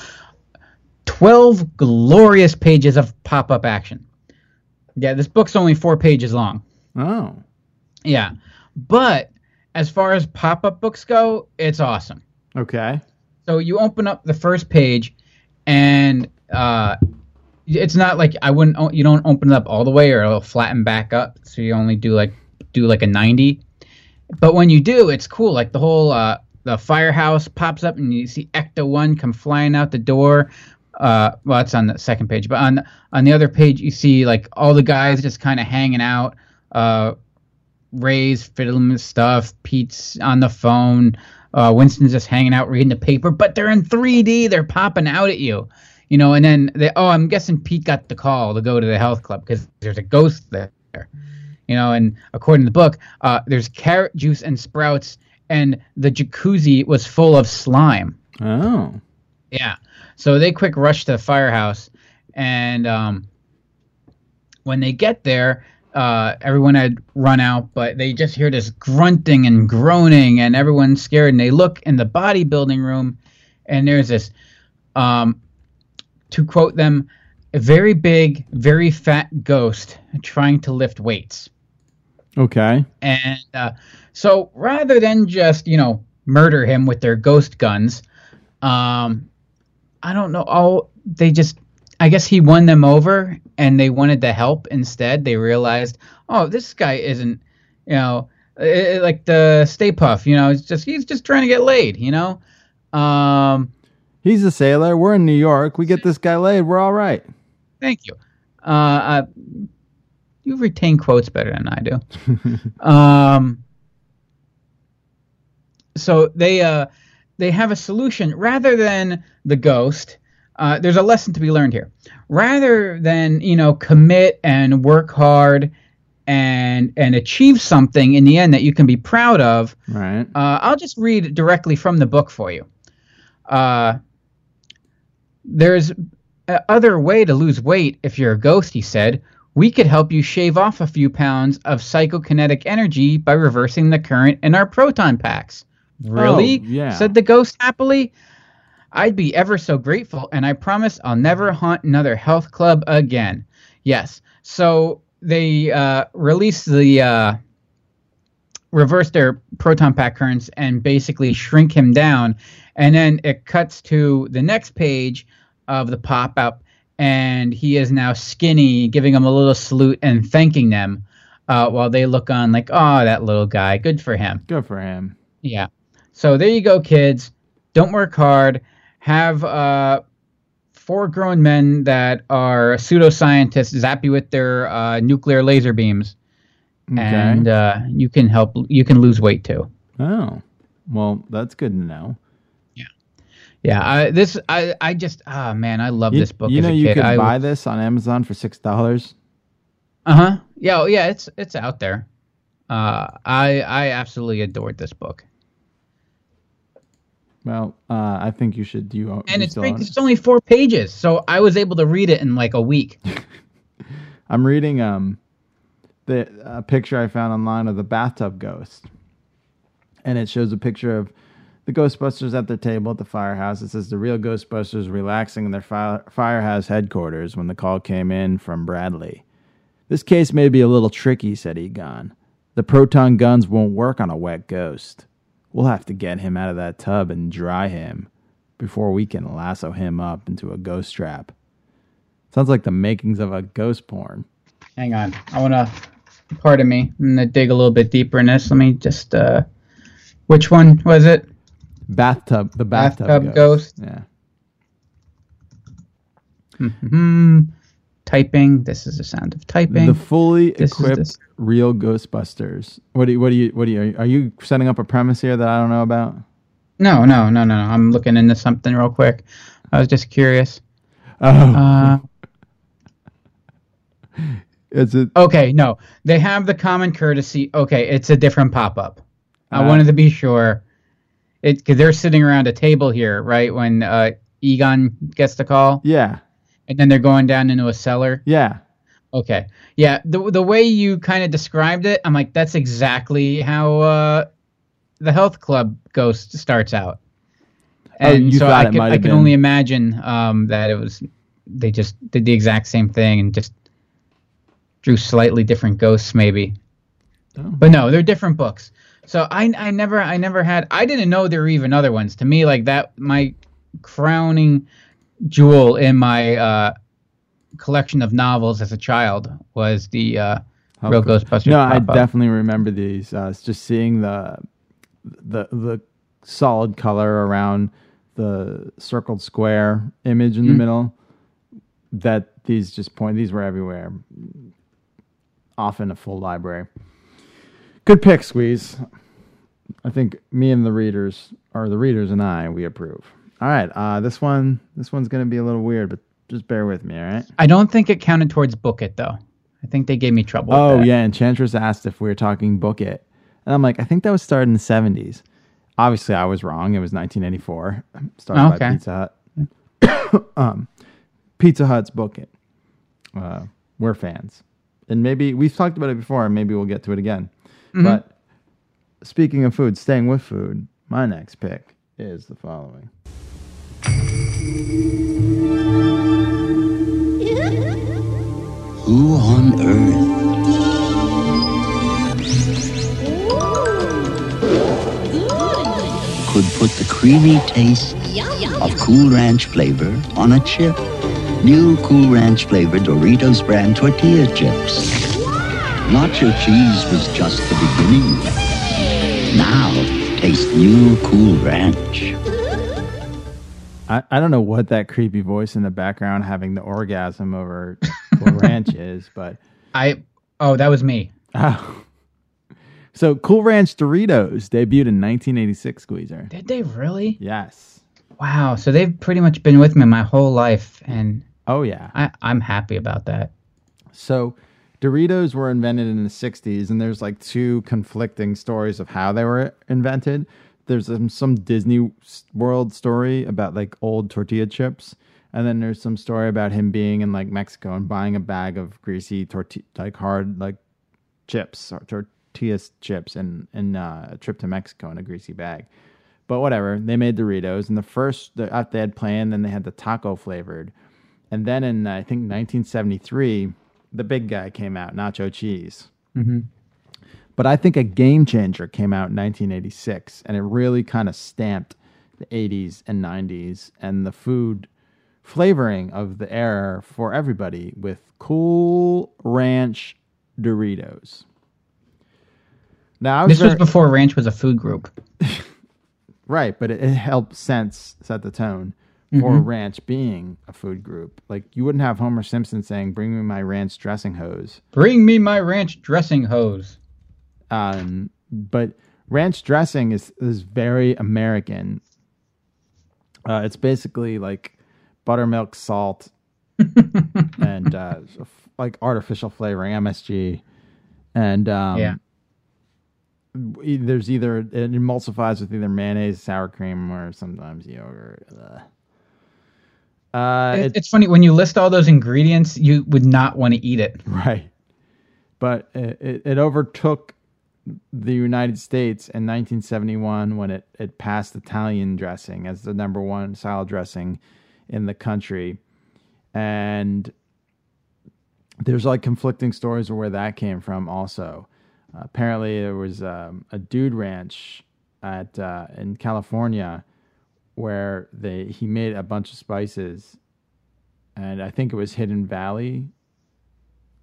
twelve glorious pages of pop-up action. Yeah, this book's only four pages long. Oh. Yeah. But as far as pop up books go, it's awesome. Okay. So you open up the first page and uh, it's not like I wouldn't you don't open it up all the way or it'll flatten back up so you only do like do like a 90 but when you do it's cool like the whole uh, the firehouse pops up and you see ecto 1 come flying out the door uh, well it's on the second page but on on the other page you see like all the guys just kind of hanging out uh, Ray's fiddling with stuff. Pete's on the phone. Uh, Winston's just hanging out reading the paper, but they're in 3D. They're popping out at you, you know. And then they, oh, I'm guessing Pete got the call to go to the health club because there's a ghost there, you know. And according to the book, uh, there's carrot juice and sprouts, and the jacuzzi was full of slime. Oh. Yeah. So they quick rush to the firehouse, and um, when they get there, uh, everyone had run out, but they just hear this grunting and groaning, and everyone's scared. And they look in the bodybuilding room, and there's this, um, to quote them, a very big, very fat ghost trying to lift weights. Okay. And uh, so rather than just, you know, murder him with their ghost guns, um, I don't know. Oh, they just, I guess he won them over and they wanted to help instead. They realized, oh, this guy isn't, you know, eh, eh, like the Stay Puff, you know, it's just, he's just trying to get laid, you know? Um, He's a sailor. We're in New York. We get this guy laid. We're all right. Thank you. Uh, uh, you retain quotes better than I do. um, so they uh, they have a solution rather than the ghost. Uh, there's a lesson to be learned here. Rather than you know commit and work hard and and achieve something in the end that you can be proud of, Right. uh, I'll just read directly from the book for you. Uh, there's a other way to lose weight if you're a ghost, he said. We could help you shave off a few pounds of psychokinetic energy by reversing the current in our proton packs. Really? Oh, yeah. said the ghost happily. I'd be ever so grateful, and I promise I'll never haunt another health club again. Yes. So they uh, released the uh, reverse their proton pack currents and basically shrink him down. And then it cuts to the next page of the pop up, and he is now skinny, giving them a little salute and thanking them uh, while they look on like, oh, that little guy, good for him. Good for him. Yeah. So there you go, kids. Don't work hard. Have uh, four grown men that are pseudoscientists zap you with their uh, nuclear laser beams, Okay. and uh, you can help. You can lose weight too. oh. Well, that's good to know. Yeah. I, this. I. I just. Ah, man. I love You, this book you know you could I, buy this on Amazon for six dollars. Uh huh. Yeah. oh, Yeah. It's. It's out there. Uh, I. I absolutely adored this book, Well, uh, I think you should. Do you? and you it's great. own 'cause it? It's only four pages, so I was able to read it in like a week. I'm reading um the a picture I found online of the bathtub ghost, and it shows a picture of the Ghostbusters at their table at the firehouse. It says the real Ghostbusters relaxing in their fire, firehouse headquarters when the call came in from Bradley. This case may be a little tricky, said Egon. The proton guns won't work on a wet ghost. We'll have to get him out of that tub and dry him before we can lasso him up into a ghost trap. Sounds like the makings of a ghost porn. Hang on. I want to, pardon me, I'm going to dig a little bit deeper in this. Let me just, uh, which one was it? Bathtub, the bathtub, Bathtub ghost. ghost. Yeah. Hmm. typing. This is the sound of typing. The fully This equipped real Ghostbusters. What do you? What do you? What do you? Are you setting up a premise here that I don't know about? no, no, no, no, no. I'm looking into something real quick. I was just curious. Oh, Uh, is it? okay, no, they have the common courtesy. Okay, it's a different pop up. I Uh, wanted to be sure. It because they're sitting around a table here, right? When uh, Egon gets the call, Yeah, and then they're going down into a cellar. yeah. Okay. Yeah, the the way you kind of described it, I'm like, that's exactly how uh, the health club ghost starts out. Oh, And you so I can I can been- only imagine um, that it was they just did the exact same thing and just drew slightly different ghosts maybe. Oh. But no, they're different books. So I I never I never had I didn't know there were even other ones. To me like that my crowning jewel in my uh, collection of novels as a child was the uh, How Real cool. Ghostbusters. No, I definitely remember these. Uh, it's just seeing the the the solid color around the circled square image in the Mm. middle. That these just point. These were everywhere. Often a full library. Good pick, squeeze. I think me and the readers, or the readers and I, we approve. All right, uh, this one, this one's gonna be a little weird, but just bear with me. All right. I don't think it counted towards book it though. I think they gave me trouble. Oh yeah, Enchantress asked if we were talking Book It, and I'm like, I think that was started in the '70s. Obviously, I was wrong. It was 1984, started by Okay. Pizza Hut. um, Pizza Hut's Book It. Uh, we're fans, and maybe we've talked about it before, and maybe we'll get to it again. Mm-hmm. But speaking of food, staying with food, my next pick is the following. Who on earth could put the creamy taste of Cool Ranch flavor on a chip? New Cool Ranch flavored Doritos brand tortilla chips. Nacho cheese was just the beginning. Now, taste new Cool Ranch. I, I don't know what that creepy voice in the background having the orgasm over Cool Ranch is, but I oh that was me. Oh. So Cool Ranch Doritos debuted in 1986, Squeezer. Did they really? Yes. Wow. So they've pretty much been with me my whole life, and Oh yeah. I I'm happy about that. So Doritos were invented in the 60s and there's like two conflicting stories of how they were invented. There's um, some Disney World story about like old tortilla chips and then there's some story about him being in like Mexico and buying a bag of greasy tortilla like hard like chips or tortilla chips and and uh, a trip to Mexico in a greasy bag. But whatever, they made Doritos, and the first the, they had planned, then they had the taco flavored, and then in I think 1973, the big guy came out, nacho cheese. Mhm. But I think a game changer came out in 1986, and it really kind of stamped the 80s and 90s and the food flavoring of the era for everybody with Cool Ranch Doritos. Now, was This was before Ranch was a food group. right, but it, it helped sense set the tone for Ranch being a food group. Like you wouldn't have Homer Simpson saying, "Bring me my ranch dressing hose," Bring me my ranch dressing hose. um, but ranch dressing is is very American. Uh, it's basically like buttermilk, salt, and uh, like artificial flavoring, MSG, and um, Yeah. there's either it emulsifies with either mayonnaise, sour cream, or sometimes yogurt. Ugh. Uh, It- it- it's funny when you list all those ingredients, you would not want to eat it. right, but it, it, it overtook the United States in 1971 when it it passed Italian dressing as the number one salad dressing in the country, and there's like conflicting stories of where that came from. Also, uh, apparently there was um, a dude ranch at uh, in California where they he made a bunch of spices, and I think it was Hidden Valley,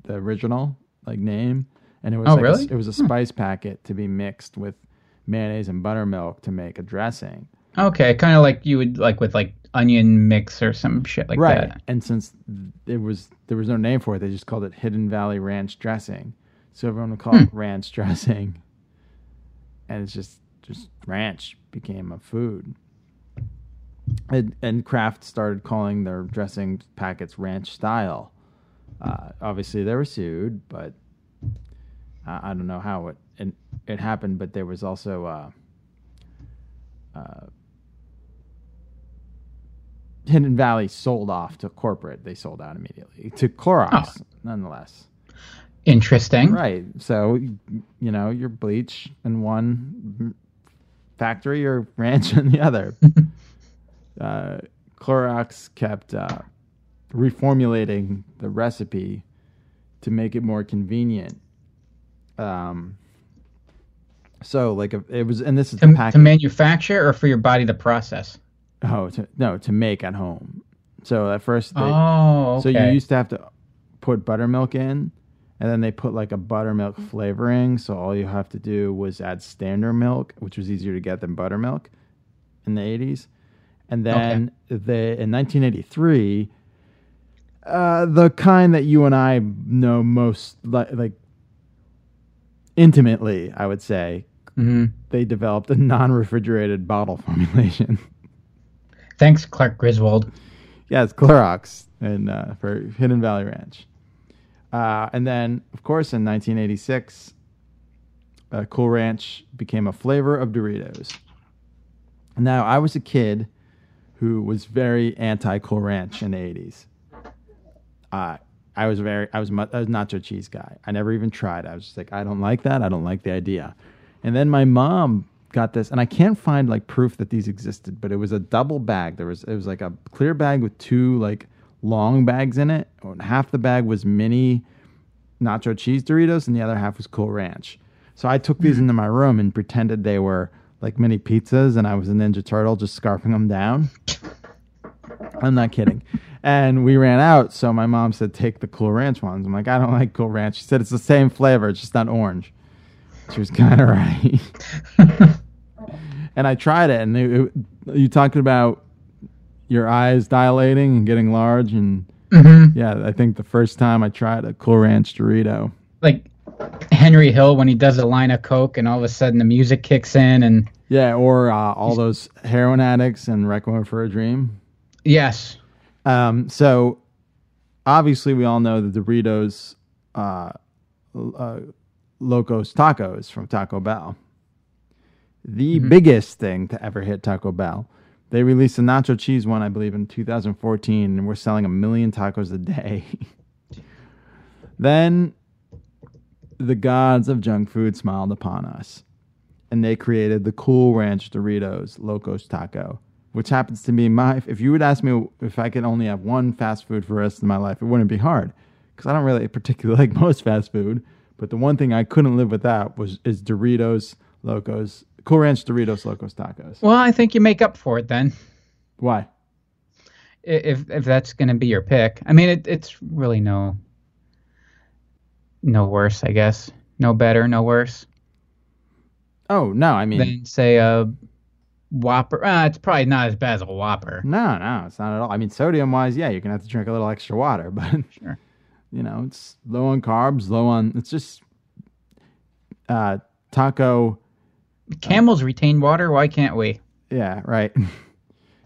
the original like name, and it was Oh, like a- it was a spice packet to be mixed with mayonnaise and buttermilk to make a dressing. Okay, kind of like you would like with like onion mix or some shit like right. that. And since it was there was no name for it, they just called it Hidden Valley Ranch dressing. So everyone would call Hmm. it ranch dressing. And it's just just ranch became a food. And, and Kraft started calling their dressing packets ranch style. Uh, obviously, they were sued, but I, I don't know how it, it it happened. But there was also uh, uh, Hidden Valley sold off to corporate. They sold out immediately to Clorox, nonetheless. Interesting. Right. So, you know, your bleach in one factory or ranch in the other. uh, Clorox kept uh, reformulating the recipe to make it more convenient. Um, so, like, it was, and this is the To, to manufacture or for your body to process? oh, to, no, to make at home. So at first, they, oh, so you used to have to put buttermilk in, and then they put like a buttermilk flavoring. So all you have to do was add standard milk, which was easier to get than buttermilk in the 80s. And then the in 1983, uh, the kind that you and I know most li- like intimately, I would say, Mhm. they developed a non-refrigerated bottle formulation. Thanks, Clark Griswold. Yeah, it's Clorox and uh, for Hidden Valley Ranch. Uh, and then, of course, in 1986, uh, Cool Ranch became a flavor of Doritos. Now, I was a kid who was very anti Cool Ranch in the 80s. Uh, I was very, I was, mu- I was nacho cheese guy. I never even tried. I was just like, I don't like that. I don't like the idea. And then my mom got this, and I can't find like proof that these existed, but it was a double bag. There was, it was like a clear bag with two like long bags in it. Half the bag was mini nacho cheese Doritos, and the other half was Cool Ranch. So I took these into my room and pretended they were like mini pizzas, and I was a Ninja Turtle just scarfing them down. I'm not kidding. And we ran out, so my mom said, "Take the Cool Ranch ones." I'm like, "I don't like Cool Ranch." She said, "It's the same flavor, it's just not orange." She was kind of right. and I tried it, and it, it, you talking about your eyes dilating and getting large, and mm-hmm. yeah, I think the first time I tried a Cool Ranch Dorito, Like Henry Hill when he does a line of coke and all of a sudden the music kicks in and yeah, or uh, all those heroin addicts and Requiem for a Dream. yes, Um, so obviously, we all know the Doritos uh, uh, Locos Tacos from Taco Bell. The biggest thing to ever hit Taco Bell. They released a nacho cheese one, I believe, in 2014, and we're selling a million tacos a day. then the gods of junk food smiled upon us, and they created the Cool Ranch Doritos Locos Taco, which happens to be my. If you would ask me if I could only have one fast food for the rest of my life, it wouldn't be hard because I don't really particularly like most fast food. But the one thing I couldn't live without was is Doritos Locos Cool Ranch Doritos Locos Tacos. well, I think you make up for it then. Why? If if that's gonna be your pick, I mean, it, it's really no no worse, I guess. No better, no worse Oh no, I mean than say a Whopper. Uh, it's probably not as bad as a Whopper. no, no, it's not at all. I mean sodium wise, yeah, you're gonna have to drink a little extra water, but Sure. you know it's low on carbs, low on. It's just uh, taco. Camels retain water. Why can't we? Yeah, right.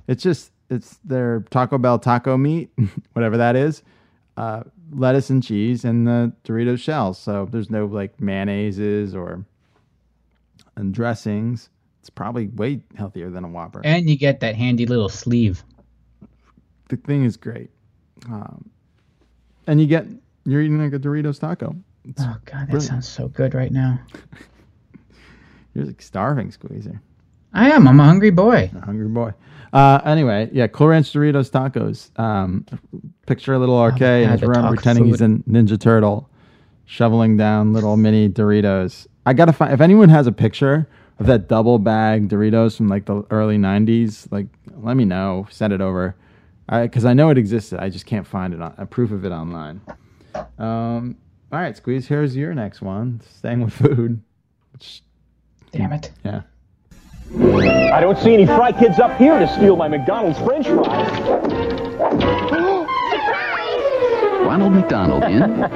It's just it's their Taco Bell taco meat, whatever that is, uh, lettuce and cheese, and the Doritos shells. So there's no like mayonnaises or and dressings. It's probably way healthier than a Whopper. And you get that handy little sleeve. the thing is great, um, and you get you're eating like a Doritos taco. It's, Oh God, that Brilliant. sounds so good right now. you're like starving, squeezer. I am. I'm a hungry boy. A hungry boy. Uh, anyway, yeah, Cool Ranch Doritos tacos. Um, picture a little in God, his room pretending he's a. Ninja Turtle, shoveling down little mini Doritos. I gotta find if anyone has a picture of that double bag Doritos from like the early '90s. Like, let me know. Send it over, because I know it existed. I just can't find it on a proof of it online. Um, all right, Squeeze. Here's your next one. Staying with food. Damn it. yeah. I don't see any fry kids up here to steal my McDonald's french fries. Ronald McDonald in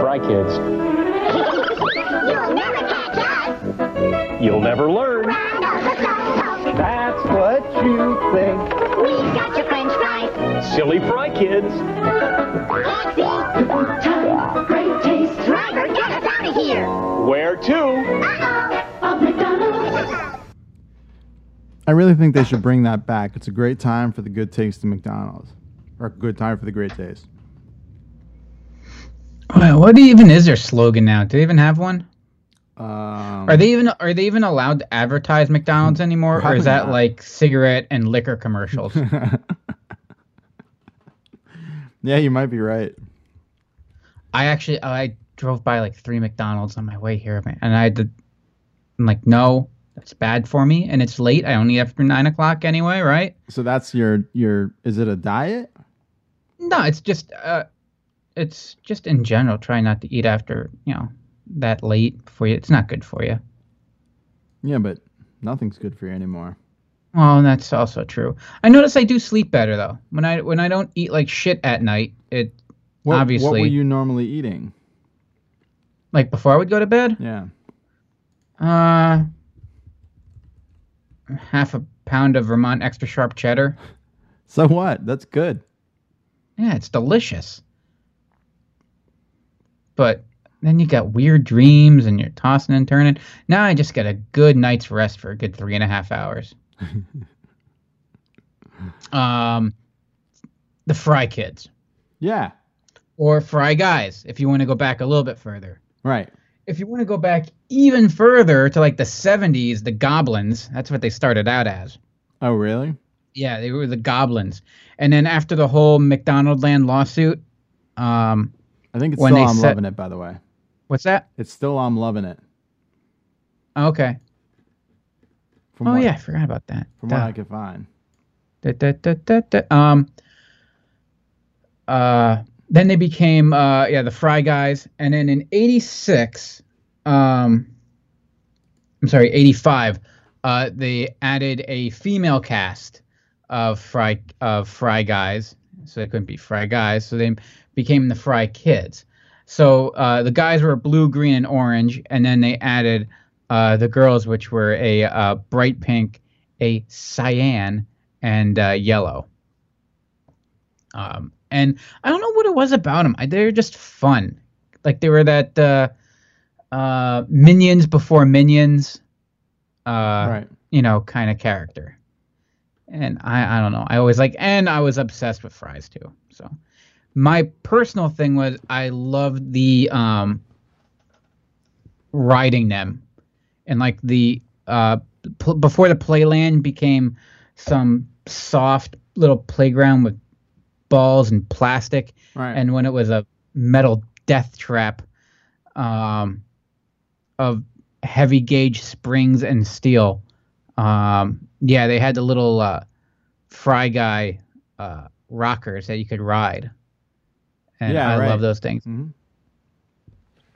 Fry kids. You'll never catch us. You'll never learn. That's what you think. We've got your french fries. Silly fry kids. Taxi. Time. Great taste. Driver, get us out of here. Where to? Uh-oh. I really think they should bring that back. It's a great time for the good taste of McDonald's, or a good time for the great taste. What even is their slogan now? Do they even have one? Um, Are they even are they even allowed to advertise McDonald's anymore, or is that not. like cigarette and liquor commercials? yeah, you might be right. I actually I drove by like three McDonald's on my way here, man, and I had to. I'm like, no, that's bad for me, and it's late. I only after nine o'clock anyway, right? So that's your your. Is it a diet? No, it's just uh, it's just in general. Try not to eat after you know that late for you. It's not good for you. Yeah, but nothing's good for you anymore. Well, that's also true. I notice I do sleep better though. When I when I don't eat like shit at night, it What, obviously what were you normally eating? like before I would go to bed. Yeah. Uh, half a pound of Vermont extra sharp cheddar. So what? That's good. Yeah, it's delicious. But then you got weird dreams and you're tossing and turning. Now I just get a good night's rest for a good three and a half hours. um, the Fry Kids Yeah. or Fry Guys, if you want to go back a little bit further. Right. If you want to go back even further to like the 70s, the Goblins, that's what they started out as. Oh, really? Yeah, they were the Goblins. And then after the whole McDonald Land lawsuit, um, I think it's When still I'm set- loving it. By the way, what's that? it's still I'm loving it. Okay. From Oh yeah, I forgot about that. From Duh. what I could find. Da, da, da, da, da. Um. Uh. Then they became uh yeah the Fry Guys, and then in '86, um, I'm sorry, '85, uh, they added a female cast of Fry of Fry Guys, so they couldn't be Fry Guys, so they became the Fry Kids. So uh, the guys were blue, green, and orange, and then they added uh, the girls, which were a uh, bright pink, a cyan, and uh, yellow. Um, and I don't know what it was about them. I, they were just fun. Like they were that uh, uh, minions before minions, uh, right. you know, kind of character. And I, I don't know. I always like, and I was obsessed with fries too. So my personal thing was I loved the um, riding them, and like the uh, pl- before the playland became some soft little playground with balls and plastic, Right. and when it was a metal death trap um, of heavy gauge springs and steel. Um, yeah, they had the little uh, fry guy uh, rockers that you could ride, and Yeah, I right. love those things. Do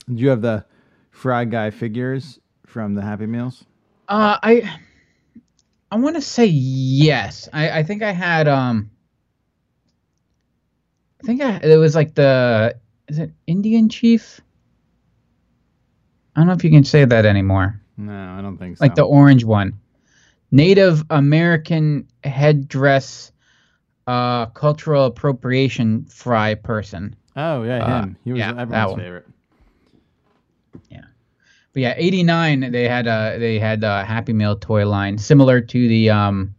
you have the Fry Guy figures from the Happy Meals? Uh, I I want to say yes. I, I think I had um. I think I it was like the is it Indian chief? I don't know if you can say that anymore. No, I don't think so. Like the orange one, Native American headdress, uh, cultural appropriation fry person. oh yeah, uh, him. He was yeah, everyone's one. favorite. But yeah, eighty nine. They had uh they had a Happy Meal toy line similar to the um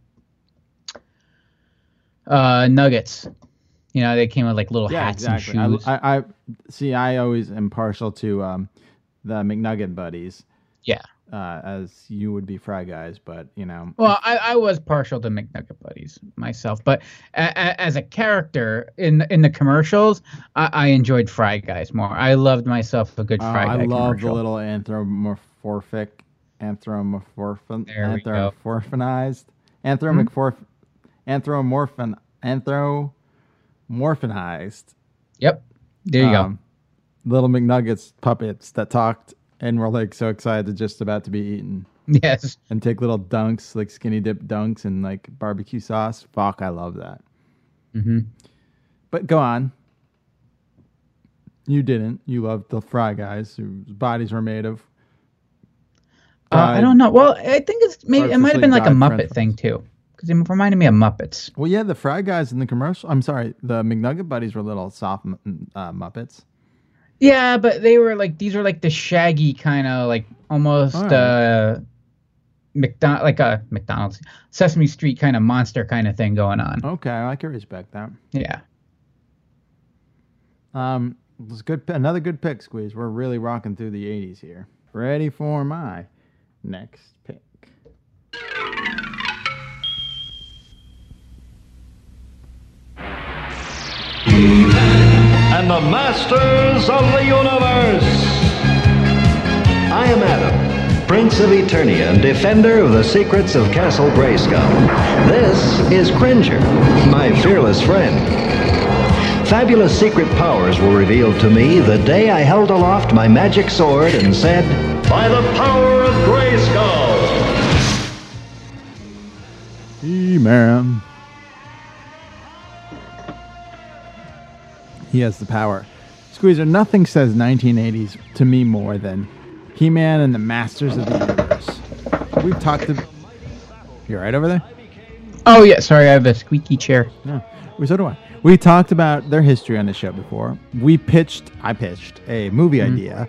uh Nuggets. You know, they came with like little Yeah, hats exactly. and shoes. I, I, I see. I always am partial to um, the McNugget buddies, yeah. uh, as you would be Fry Guys, but you know. Well, I, I was partial to McNugget buddies myself, but a, a, as a character in in the commercials, I, I enjoyed Fry Guys more. I loved myself a good Oh, Fry I Guy I love the little anthropomorphic, anthropomorphin, There we go. anthropomorphinized, anthropomorph, anthropomorphin, anthropomorphinized. Yep, there you um, Little McNuggets puppets that talked and were like so excited, to just about to be eaten. Yes. and take little dunks, like skinny dip dunks and like barbecue sauce. Fuck, I love that. hmm But go on. You didn't. You loved the Fry Guys, whose bodies were made of. Uh, I don't know. Well, I think it's maybe it might have been like a Muppet thing too, because it reminded me of Muppets. Well, yeah, the Fry Guys in the commercial. I'm sorry, the McNugget buddies were little soft uh, Muppets. Yeah, but they were like these were like the shaggy kind of like almost Alright. uh McDonald like a McDonald's Sesame Street kind of monster kind of thing going on. Okay, I can respect that. Yeah. Um, it was good. Another good pick, Squeeze. We're really rocking through the '80s here. Ready for my next and the masters of the universe. I am Adam, Prince of Eternia and defender of the secrets of Castle Grayskull. This is Cringer, my fearless friend. Fabulous secret powers were revealed to me the day I held aloft my magic sword and said, By the power of Grayskull! He-Man. He has the power. Squeezer, nothing says 1980s to me more than He-Man and the Masters of the Universe. We've talked to. You right over there? Oh yeah, sorry, I have a squeaky chair. Yeah, we so do I. We talked about their history on the show before. We pitched, I pitched a movie idea.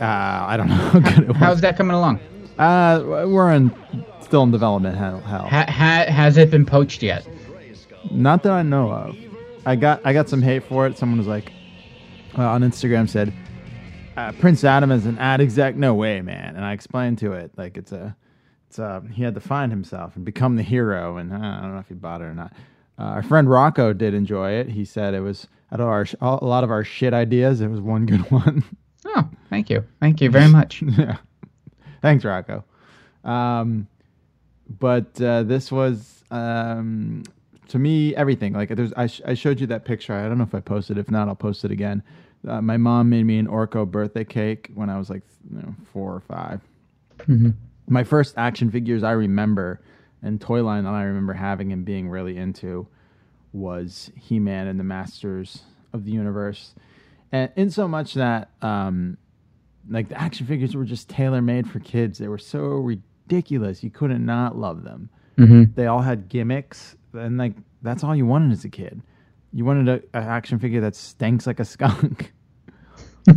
Uh, I don't know how good it was. How's that coming along? Uh, we're in still in development hell. hell. Ha- ha- has it been poached yet? Not that I know of. I got I got some hate for it. Someone was like uh, on Instagram said uh, Prince Adam is an ad exec. No way, man. And I explained to it like it's a it's a he had to find himself and become the hero. And uh, I don't know if he bought it or not. Uh, our friend Rocco did enjoy it. He said it was out of our a lot of our shit ideas. It was one good one. Oh, thank you, thank you very much. yeah. Thanks, Rocco. Um, but uh, this was um, to me everything. Like there's, I, sh- I showed you that picture. I don't know if I posted. it. If not, I'll post it again. Uh, my mom made me an Orco birthday cake when I was like you know, four or 5 Mhm. My first action figures I remember and toy line that I remember having and being really into was He Man and the Masters of the Universe, and in so much that um, like the action figures were just tailor made for kids. They were so ridiculous. You couldn't not love them. Mhm. They all had gimmicks, and like that's all you wanted as a kid. You wanted a, a action figure that stinks like a skunk,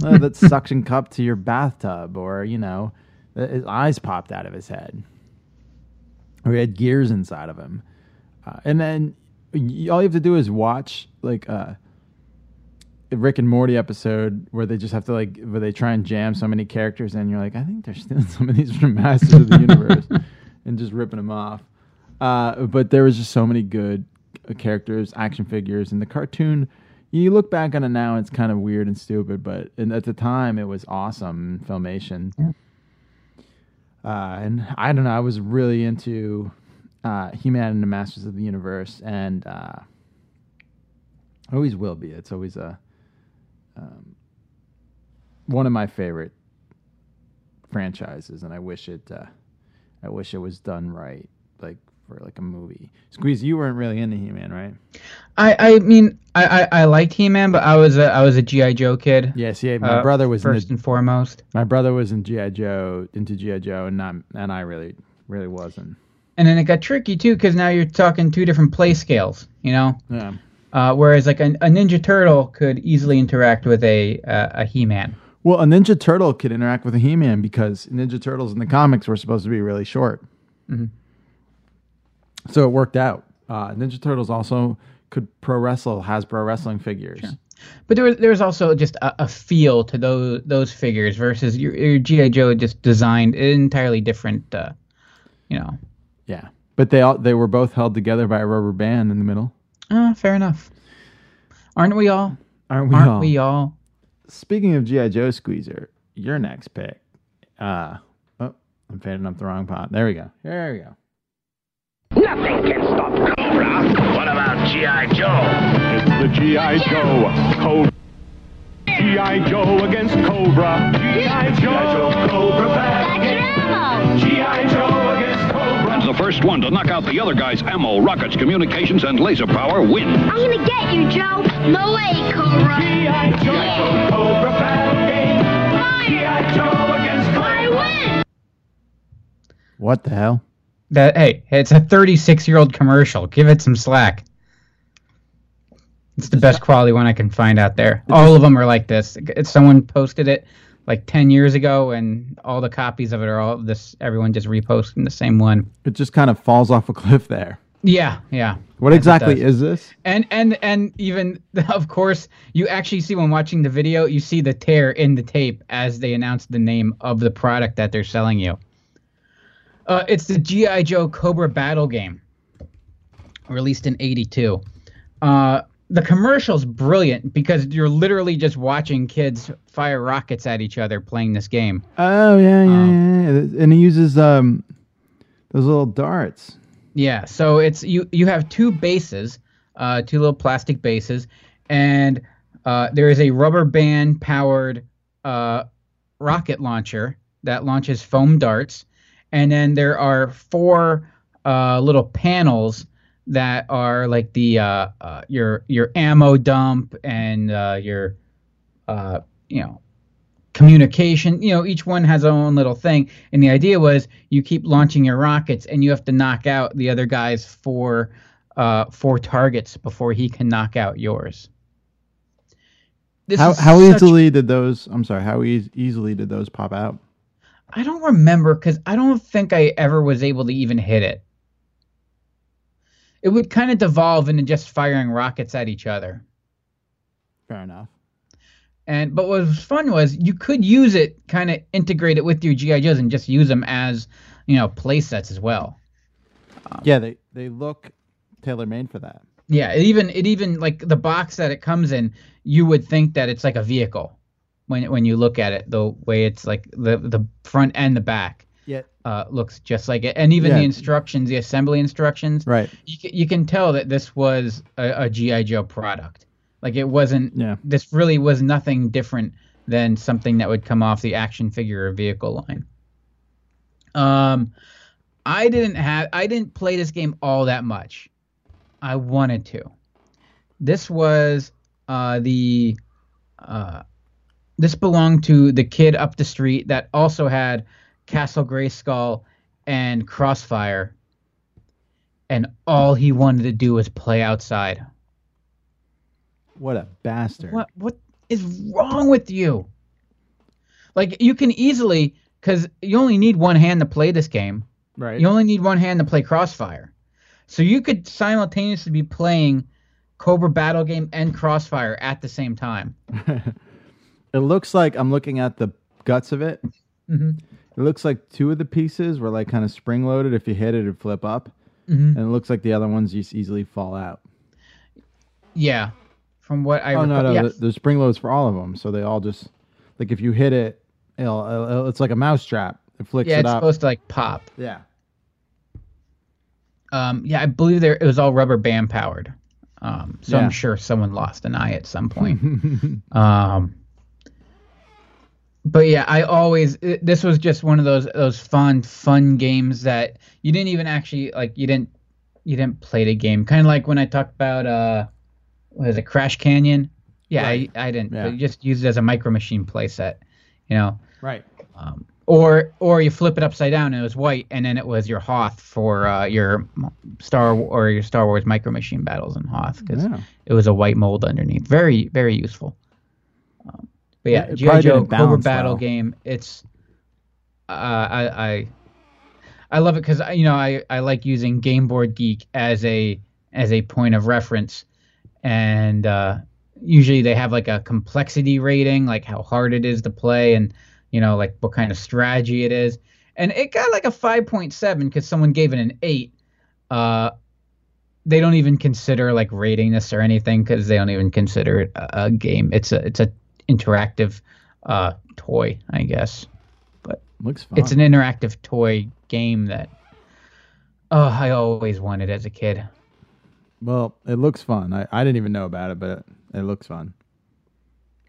uh, that suction cup to your bathtub, or you know, his eyes popped out of his head, or he had gears inside of him. Uh, and then y- all you have to do is watch like uh, a Rick and Morty episode where they just have to like where they try and jam so many characters in. You're like, I think they're stealing some of these from Masters of the Universe and just ripping them off. Uh, but there was just so many good uh, characters, action figures, and the cartoon. You look back on it now, it's kind of weird and stupid, but and at the time, it was awesome filmation. Uh, and I don't know, I was really into uh, He-Man and the Masters of the Universe, and uh, always will be. It's always a um, one of my favorite franchises, and I wish it. Uh, I wish it was done right, for like a movie. Squeeze, you weren't really into He-Man, right? I, I mean, I, I, I liked He-Man, but I was a I was a GI Joe kid. Yes, yeah. My uh, brother was first and foremost, my brother was in GI Joe, into GI Joe, and not, and I really, really wasn't. and then it got tricky too because now you're talking two different play scales. You know, Yeah. uh, whereas like a, a Ninja Turtle could easily interact with a uh, a He-Man. Well, a Ninja Turtle could interact with a He-Man because Ninja Turtles in the comics were supposed to be really short. Mhm. So it worked out. Uh, Ninja Turtles also could pro wrestle, has pro wrestling figures. But there was there was also just a, a feel to those those figures versus your, your GI Joe just designed entirely different. Uh, you know, Yeah, but they all they were both held together by a rubber band in the middle. uh, fair enough. Aren't we all? Aren't we Aren't all? we all? Speaking of GI Joe Squeezer, your next pick. Uh, oh, I'm fading up the wrong pot. There we go. There we go. Nothing can stop Cobra. What about G.I. Joe? It's the G.I. Joe. Cobra. G.I. Joe against Cobra. G.I. Joe. Cobra back. That's Rambo. G.I. first one to knock out the other guy's ammo, rockets, communications, and laser power wins. I'm gonna get you, Joe. No way, Cobra. G.I. Joe, Cobra battle game. G.I. Joe against I win. What the hell? That hey, it's a 36 year old commercial. Give it some slack. It's the best quality one I can find out there. All of them are like this. It's someone posted it like 10 years ago, and all the copies of it are all this. Everyone just reposting the same one. It just kind of falls off a cliff there. Yeah, yeah. What Yes, exactly is this? And and and even of course, you actually see when watching the video, you see the tear in the tape as they announce the name of the product that they're selling you. Uh, it's the GI Joe Cobra Battle game, released in '82. Uh, the commercial's brilliant because you're literally just watching kids fire rockets at each other playing this game. Oh yeah, yeah, yeah, yeah. And it uses um those little darts. Yeah, so it's you you have two bases, uh, two little plastic bases, and uh, there is a rubber band powered uh, rocket launcher that launches foam darts, and then there are four uh, little panels that are like the uh, uh, your your ammo dump and uh, your uh, you know communication. You know, each one has their own little thing. And the idea was you keep launching your rockets and you have to knock out the other guy's four uh, four targets before he can knock out yours. This how how such- easily did those? I'm sorry. How eas easily did those pop out? I don't remember because I don't think I ever was able to even hit it. It would kind of devolve into just firing rockets at each other. Fair enough. And but what was fun was you could use it, kind of integrate it with your GI Joes, and just use them as you know play sets as well. Um, yeah, they they look tailor made for that. Yeah, it even it even like the box that it comes in, you would think that it's like a vehicle when when you look at it. The way it's like the the front and the back Yeah. uh, looks just like it, and even the instructions, the assembly instructions, Right. you can, you can tell that this was a, a GI Joe product. Like it wasn't. Yeah. This really was nothing different than something that would come off the action figure or vehicle line. Um, I didn't have. I didn't play this game all that much. I wanted to. This was uh, the. Uh, this belonged to the kid up the street that also had Castle Grayskull and Crossfire, and all he wanted to do was play outside. What a bastard. What what is wrong with you? Like you can easily because you only need one hand to play this game. Right. You only need one hand to play Crossfire, so you could simultaneously be playing Cobra Battle Game and Crossfire at the same time. It looks like I'm looking at the guts of it. Mhm. It looks like two of the pieces were like kind of spring loaded. If you hit it, it'd flip up, Mhm. and it looks like the other ones just easily fall out. Yeah, from what I oh no, recall- no, yeah. the, there's spring loads for all of them, so they all just like if you hit it, it'll, it'll- it's like a mouse trap. It flicks yeah, it it's up. supposed to like pop. Yeah. Um, yeah, I believe there it was all rubber band powered. Um, so Yeah. I'm sure someone lost an eye at some point. um, but yeah, I always it- this was just one of those those fun fun games that you didn't even actually like you didn't you didn't play the game. Kind of like when I talked about uh, what is it, Crash Canyon? Yeah, Right. I, I didn't. Yeah. You just use it as a micro machine playset, you know. Right. Um, or or you flip it upside down and it was white, and then it was your Hoth for uh, your Star or your Star Wars Micro Machine battles in Hoth because Yeah. it was a white mold underneath. Very very useful. Um, but yeah, GI Joe Cobra Battle well. game. It's uh, I I I love it because you know I I like using Game Board Geek as a as a point of reference, and uh, usually they have like a complexity rating, like how hard it is to play, and you know like what kind of strategy it is, and it got like a five point seven because someone gave it an eight. Uh, they don't even consider like rating this or anything because they don't even consider it a, a game. It's a it's a interactive uh, toy, I guess. But Looks fun. it's an interactive toy game that oh I always wanted as a kid. Well, it looks fun. I, I didn't even know about it, but it looks fun.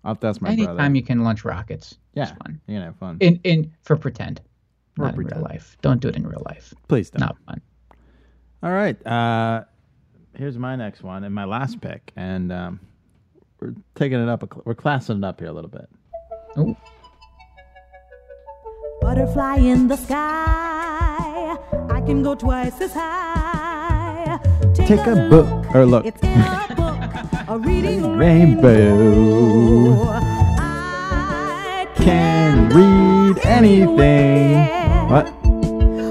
I'll have to ask my Anytime brother. you can launch rockets, yeah, it's fun. you can have fun. In in for pretend, For not in pretend. real life. Don't do it in real life. Please don't. Not fun. All right. Uh, here's my next one and my last pick, and um, we're taking it up. A, cl- we're classing it up here a little bit. Oh. Butterfly in the sky. I can go twice as high. Take a book or look. It's in a book. A reading Rainbow. I Can read anything. What?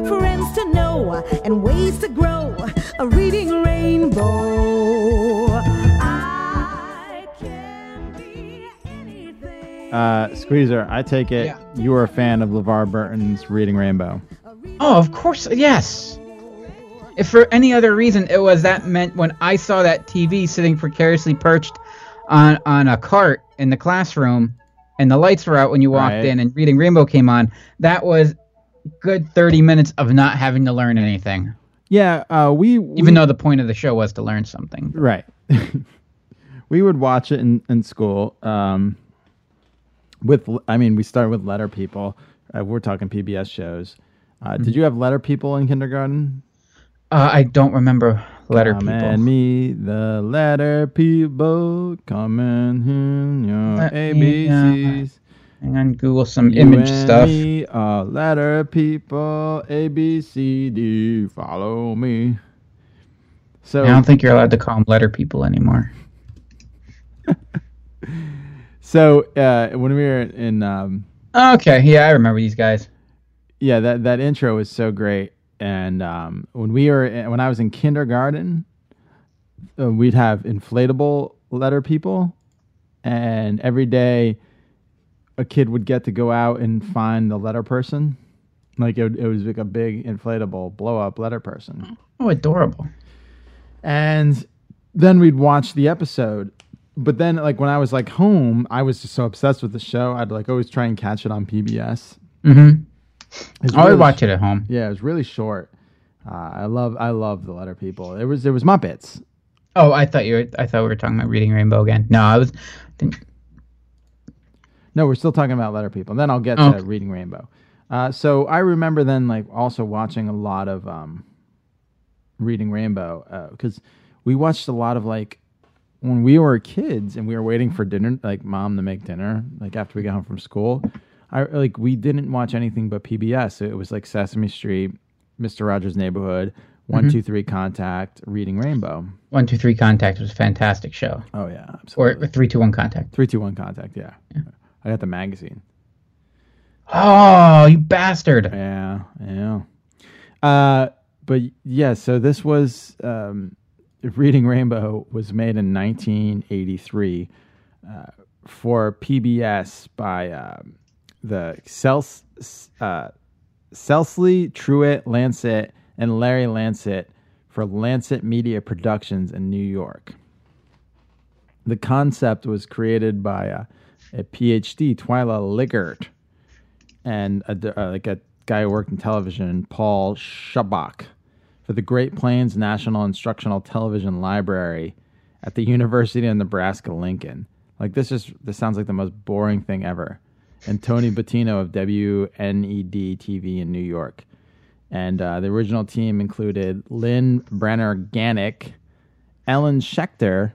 friends to know and ways to grow. A reading rainbow. Uh, Squeezer, I take it Yeah. you are a fan of LeVar Burton's Reading Rainbow. Oh, of course, yes. If for any other reason, it was that meant when I saw that TV sitting precariously perched on on a cart in the classroom, and the lights were out when you walked Right. in, and Reading Rainbow came on. That was good thirty minutes of not having to learn anything, Yeah, uh, we, we even though the point of the show was to learn something. right. we would watch it in, in school. Um, with I mean, we started with Letter People. Uh, we're talking PBS shows. Uh, Mm-hmm. Did you have Letter People in kindergarten? Uh, I don't remember letter come people. and me, the letter people, come and your Let me, uh, ABCs. Hang on, Google some You image and stuff. Me are letter people, A B C D. Follow me. So I don't think you're allowed to call them letter people anymore. So uh, when we were in um, Okay, yeah, I remember these guys. yeah that that intro was so great. And um, when we were when I was in kindergarten uh, we'd have inflatable letter people. And every day a kid would get to go out and find the letter person. Like it, it was like a big inflatable blow up letter person. Oh, adorable. and then we'd watch the episode but then like when i was like home i was just so obsessed with the show i'd like always try and catch it on pbs Mm-hmm. It's I would watch sh- it at home. yeah it was really short uh, i love i love the letter people it was it was muppets Oh, I thought you were. I thought we were talking about reading Rainbow again. No, I was. Didn't, no we're still talking about letter people And then i'll get Oh. to reading rainbow uh, so i remember then like also watching a lot of um, reading rainbow because we watched a lot of like when we were kids and we were waiting for dinner, like mom to make dinner, like after we got home from school, I like we didn't watch anything but PBS. It was like Sesame Street, Mister Rogers' Neighborhood, One Mhm. Two Three Contact, Reading Rainbow. One two three contact was a fantastic show. Oh yeah, Or three two one contact. Three Two One Contact. Yeah, I got the magazine. Oh, you bastard! Yeah, yeah. Uh, but yeah, so this was um, Reading Rainbow was made in 1983 uh, for PBS by um the Cels- uh, Selsley, Truett, Lancit, and Larry Lancit for Lancit Media Productions in New York. The concept was created by a, a PhD, Twila Liggett, and a, uh, like a guy who worked in television, Paul Shabak, for the Great Plains National Instructional Television Library at the University of Nebraska Lincoln. Like this is this sounds like the most boring thing ever. And Tony Buttino of WNED TV in New York. And uh, the original team included Lynn Brenner Gannick, Ellen Schecter,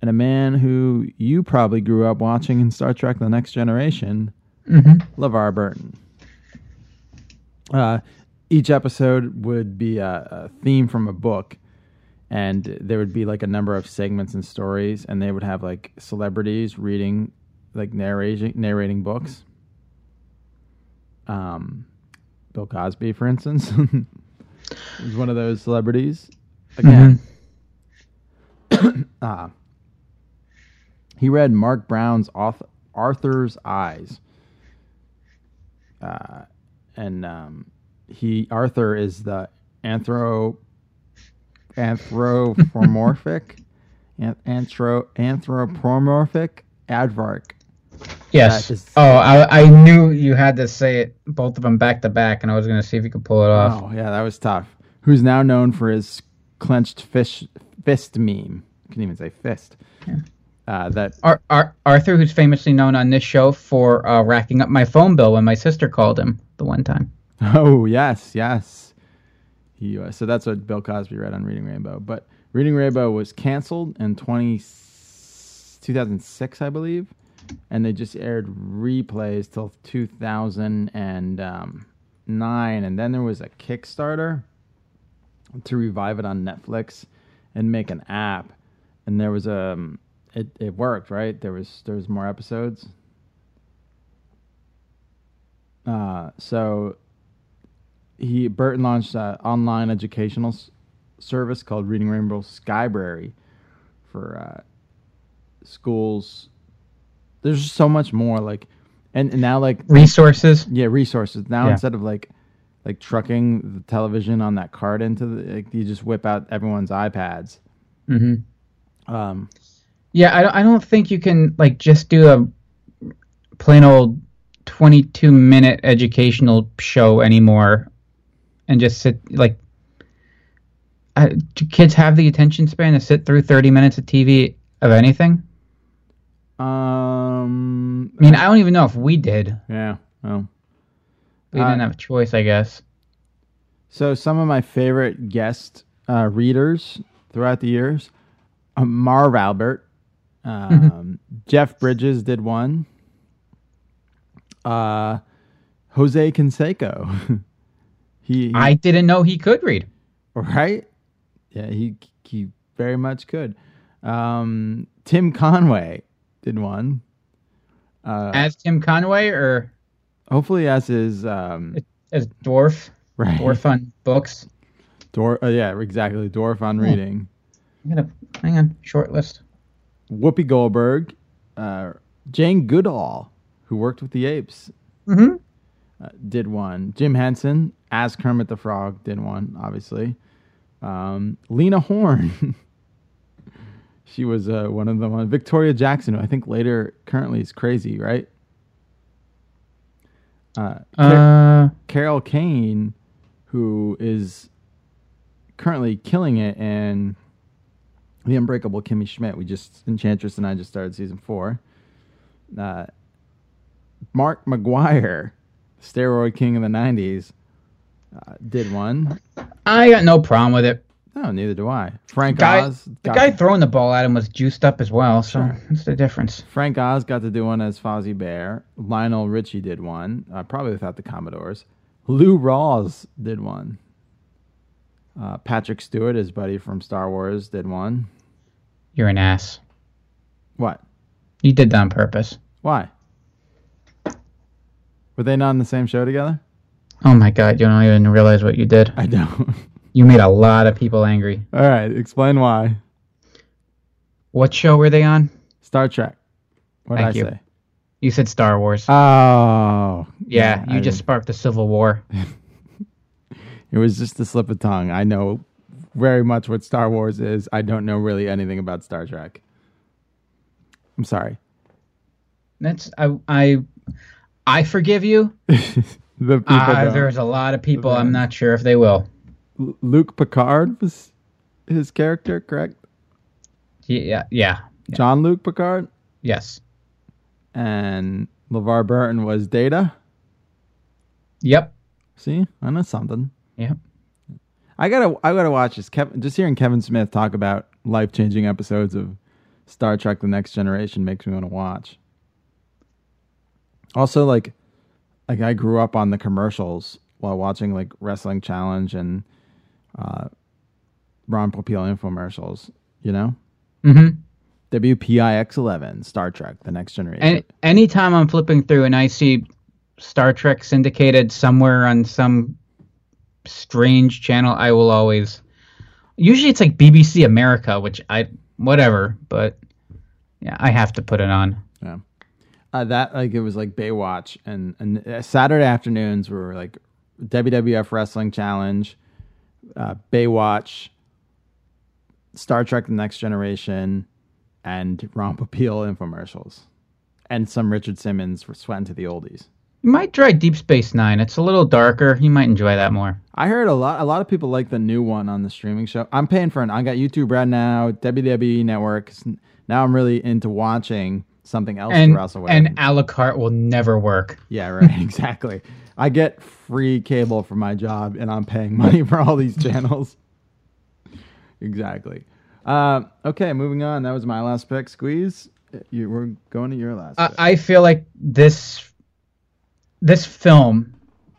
and a man who you probably grew up watching in Star Trek The Next Generation, Mhm. LeVar Burton. Uh, each episode would be a, a theme from a book, and there would be like a number of segments and stories, and they would have like celebrities reading, like narrating narrating books. Um, Bill Cosby, for instance, was one of those celebrities. Again, ah, he read Marc Brown's Arthur's Eyes. Uh, and um, he Arthur is the anthro anthropomorphic an- anthro anthropomorphic aardvark. Yes. Is- oh, I, I knew you had to say it both of them back to back, and I was going to see if you could pull it off. Oh yeah, that was tough. Who's now known for his clenched fish fist meme? I can't even say fist. Uh, that Ar- Ar- Arthur, who's famously known on this show for uh, racking up my phone bill when my sister called him the one time. Oh yes, yes. He uh, so that's what Bill Cosby read on Reading Rainbow. But Reading Rainbow was canceled in 20, 2006, I believe, and they just aired replays till 2009, and then there was a Kickstarter to revive it on Netflix and make an app, and there was a um, it, it worked right. There was there was more episodes. Uh, so he Burton launched an online educational s- service called Reading Rainbow Skybrary for uh, schools. There's just so much more like, and, and now like Resources. Yeah, resources. Now Yeah. instead of like like trucking the television on that cart into the, like, you just whip out everyone's iPads. hmm Um, Yeah, I don't, I don't think you can like just do a plain old 22 minute educational show anymore and just sit like I, do kids have the attention span to sit through 30 minutes of TV of anything? um, I mean, I don't even know if we did. yeah. Well, We Uh, didn't have a choice, I guess. So some of my favorite guest uh, readers throughout the years, um, Marv Albert, um, Jeff Bridges did one. Uh, Jose Canseco, he, he I didn't know he could read. right, yeah, he he very much could. Um, Tim Conway did one. Uh, As Tim Conway or hopefully as his um, as Dwarf? right Dwarf on books. Dor- uh, yeah, exactly. Dwarf on Hmm. reading. I'm gonna hang on. Short list. Whoopi Goldberg, uh, Jane Goodall, who worked with the Apes, Mm-hmm. Uh, did one. Jim Henson, as Kermit the Frog, did one. Obviously, um, Lena Horne. she was uh, one of the one. Victoria Jackson, who I think later currently is crazy, right? Uh, Car- Uh, Carol Kane, who is currently killing it in The Unbreakable Kimmy Schmidt. We just Enchantress and I just started season four. Uh, Mark McGwire, steroid king of the '90s, uh, did one. I got no problem with it. No, neither do I. Frank guy, Oz. the guy throwing the ball at him was juiced up as well. So Sure. what's the difference? Frank Oz got to do one as Fozzie Bear. Lionel Richie did one, uh, probably without the Commodores. Lou Rawls did one. Uh, Patrick Stewart, his buddy from Star Wars, did one. You're an ass. What? You did that on purpose. Why? Were they not on the same show together? Oh my god, you don't even realize what you did. I don't. You made a lot of people angry. All right, explain why. What show were they on? Star Trek. What did I you. say? You said Star Wars. Oh, yeah, I you just didn't- sparked the Civil War. It was just a slip of tongue. I know very much what Star Wars is. I don't know really anything about Star Trek. I'm sorry. That's I I I forgive you. The Uh, there's a lot of people. I'm not sure if they will. L- Luc Picard was his character, correct? Yeah, yeah, John Luc Picard yes, and LeVar Burton was Data. yep, See, I know something. yep. I gotta, I gotta watch this. Kevin, just hearing Kevin Smith talk about life changing episodes of Star Trek: The Next Generation makes me want to watch. Also, like, like I grew up on the commercials while watching like Wrestling Challenge and uh, Ron Popeil infomercials. You know, Mm-hmm. WPIX eleven, Star Trek: The Next Generation. And anytime I'm flipping through and I see Star Trek syndicated somewhere on some strange channel, I will always. Usually it's like BBC America, which I whatever, but yeah, I have to put it on. Yeah. Uh, that like it was like Baywatch and and uh, Saturday afternoons were like WWF Wrestling Challenge, uh, Baywatch, Star Trek: The Next Generation, and Ron Popeil infomercials, and some Richard Simmons for sweating to the oldies. You might try Deep Space Nine. It's a little darker. You might enjoy that more. I heard a lot. A lot of people like the new one on the streaming show. I'm paying for it. I got YouTube right now, WWE Network. Now I'm really into watching something else and to wrestle with. and a la carte will never work. yeah, right. Exactly. I get free cable for my job, and I'm paying money for all these channels. exactly. Um, okay, moving on. That was my last pick. Squeeze. You we're going to your last. I. I feel like this this film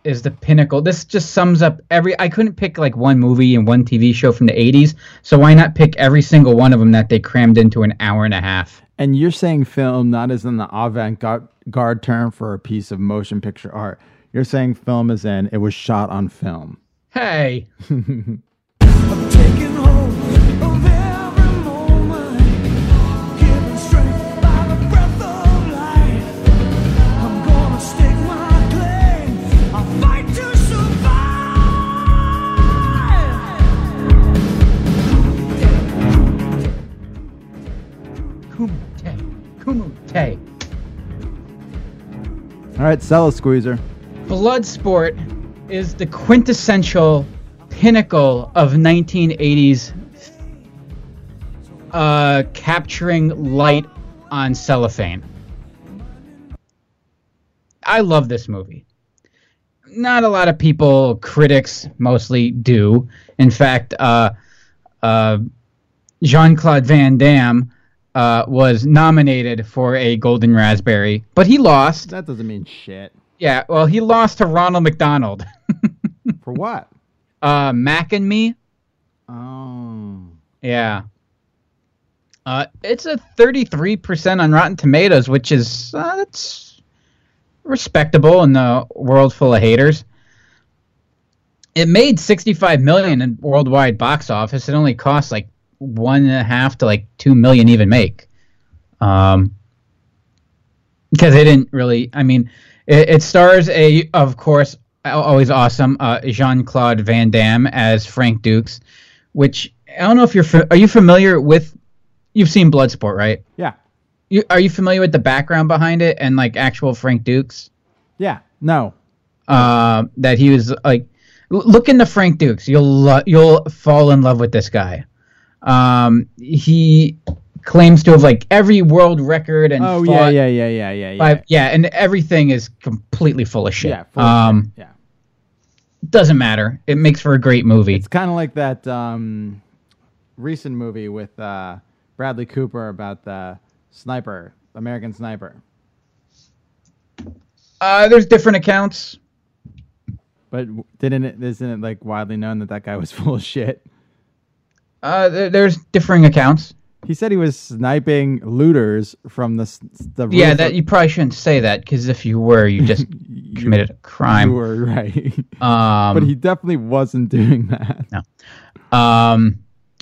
is the pinnacle. This just sums up every. I couldn't pick like one movie and one TV show from the '80s, so why not pick every single one of them that they crammed into an hour and a half? And you're saying film not as in the avant-garde term for a piece of motion picture art. You're saying film as in it was shot on film. Hey, Kumite. All right, sell a squeezer. Bloodsport is the quintessential pinnacle of 1980s uh, capturing light on cellophane. I love this movie. Not a lot of people, critics mostly, do. In fact, uh, uh, Jean Claude Van Damme uh, was nominated for a Golden Raspberry, but he lost. That doesn't mean shit. Yeah, well, he lost to Ronald McDonald. For what? uh, Mac and Me. Oh. Yeah. Uh, it's a 33% on Rotten Tomatoes, which is uh, that's respectable in the world full of haters. It made 65 million in worldwide box office. It only cost like one and a half to like two million even make. Um, because they didn't really. I mean, it, it stars a, of course, always awesome uh, Jean Claude Van Damme as Frank Dux, which I don't know if you're. Are you familiar with? You've seen Bloodsport, right? Yeah. You, are you familiar with the background behind it and like actual Frank Dux? Yeah. No. Uh, that he was like, look into Frank Dux. You'll lo- you'll fall in love with this guy. Um, he claims to have like every world record and Oh yeah, yeah, yeah, yeah, yeah, yeah. by- yeah, and everything is completely full of shit. Yeah, full of um, Yeah. doesn't matter. It makes for a great movie. It's kind of like that um, recent movie with uh, Bradley Cooper about the sniper, American Sniper. Uh, there's different accounts. But didn't it? Isn't it like widely known that that guy was full of shit? Uh, there, there's differing accounts. He said he was sniping looters from the the Yeah, that you probably shouldn't say that because if you were, you just committed a crime. You were right, Um, but he definitely wasn't doing that. No. Um,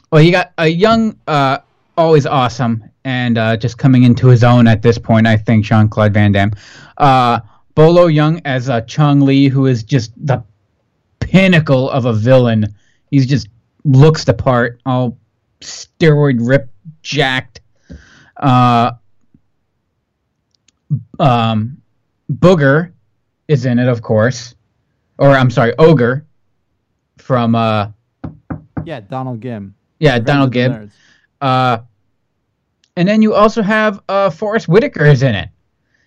well, he got a young, uh, always awesome, and uh, just coming into his own at this point. I think Jean Claude Van Damme, uh, Bolo Yeung as uh, Chong Li, who is just the pinnacle of a villain. He's just looks the part, all steroid ripped, jacked. Uh, um, Booger is in it, of course, or I'm sorry, Ogre from uh, Yeah, Donald Gibb. yeah, Revenge Donald Gibb. Uh, and then you also have uh, Forest Whitaker is in it.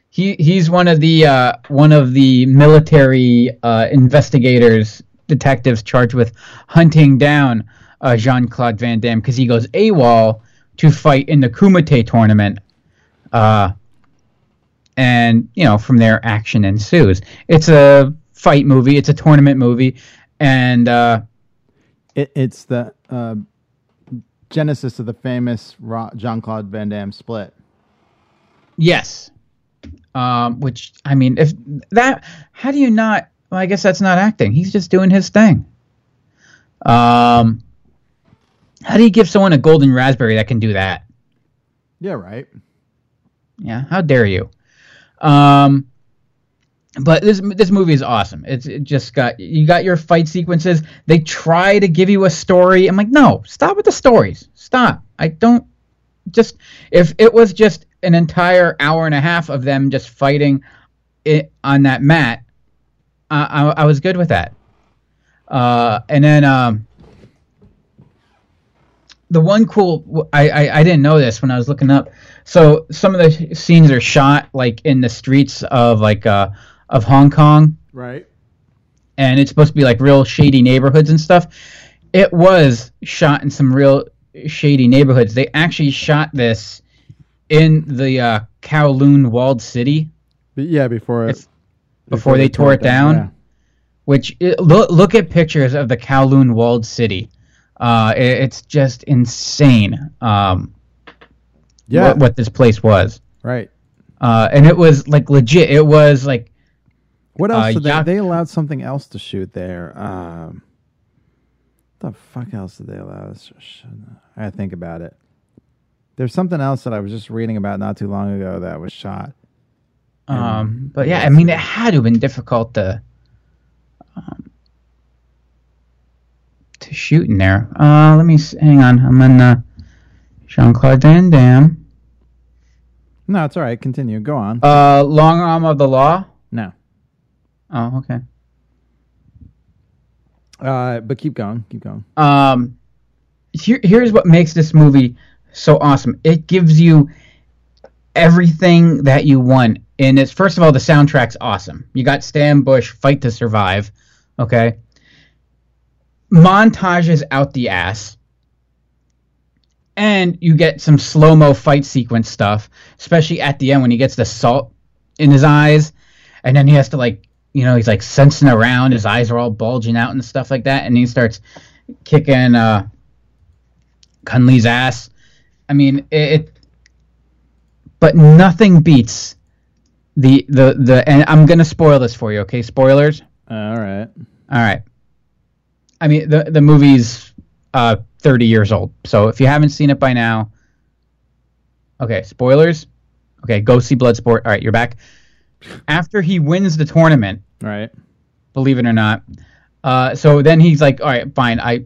He he's one of the uh, one of the military uh, investigators, detectives charged with hunting down uh, Jean Claude Van Damme because he goes AWOL to fight in the Kumite tournament. Uh, and you know from there action ensues. It's a fight movie. It's a tournament movie, and uh, It, it's the uh, genesis of the famous Jean Claude Van Damme split. Yes. Um, which I mean, if that, how do you not? Well, I guess that's not acting. He's just doing his thing. Um, how do you give someone a golden raspberry that can do that? Yeah, right. Yeah, how dare you? Um, but this this movie is awesome. It's it just got you got your fight sequences. They try to give you a story. I'm like, no, stop with the stories. Stop. I don't just if it was just an entire hour and a half of them just fighting it on that mat, I, I, I was good with that. Uh, and then um, the one cool I, I I didn't know this when I was looking up. So some of the scenes are shot like in the streets of like uh of Hong Kong, Right. and it's supposed to be like real shady neighborhoods and stuff. It was shot in some real shady neighborhoods. They actually shot this in the uh, Kowloon walled city yeah, before it, before, they, tore it down. Which it, look look at pictures of the Kowloon walled city. Uh, it- it's just insane. Um, Yeah. what, what this place was. Right. Uh, and it was like legit. It was like What else? Uh, did they, Yak- they allowed something else to shoot there. Um, the fuck else did they allow us? I gotta think about it. There's something else that I was just reading about not too long ago that was shot. Um, but yeah, I mean, it had to have been difficult to um, to shoot in there. Uh, let me hang on. I'm in uh, Jean Claude Van Damme. No, it's all right. Continue. Go on. Uh, Long Arm of the Law. No. Oh, okay. Uh, but keep going. Keep going. Um, here, here's what makes this movie so awesome. It gives you everything that you want. And it's first of all, the soundtrack's awesome. You got Stan Bush, "Fight to Survive." Okay. Montages out the ass. And you get some slow mo fight sequence stuff, especially at the end when he gets the salt in his eyes, and then he has to like, you know, he's like sensing around. His eyes are all bulging out and stuff like that, and he starts kicking uh, Kunli's ass. I mean, it, it. But nothing beats the the the. And I'm gonna spoil this for you, okay? Spoilers. all right. All right. I mean, the the movie's uh 30 years old, so if you haven't seen it by now, okay. Spoilers. Okay, go see Bloodsport. All right, you're back. After he wins the tournament, Right. believe it or not. Uh, so then he's like, all right, fine. I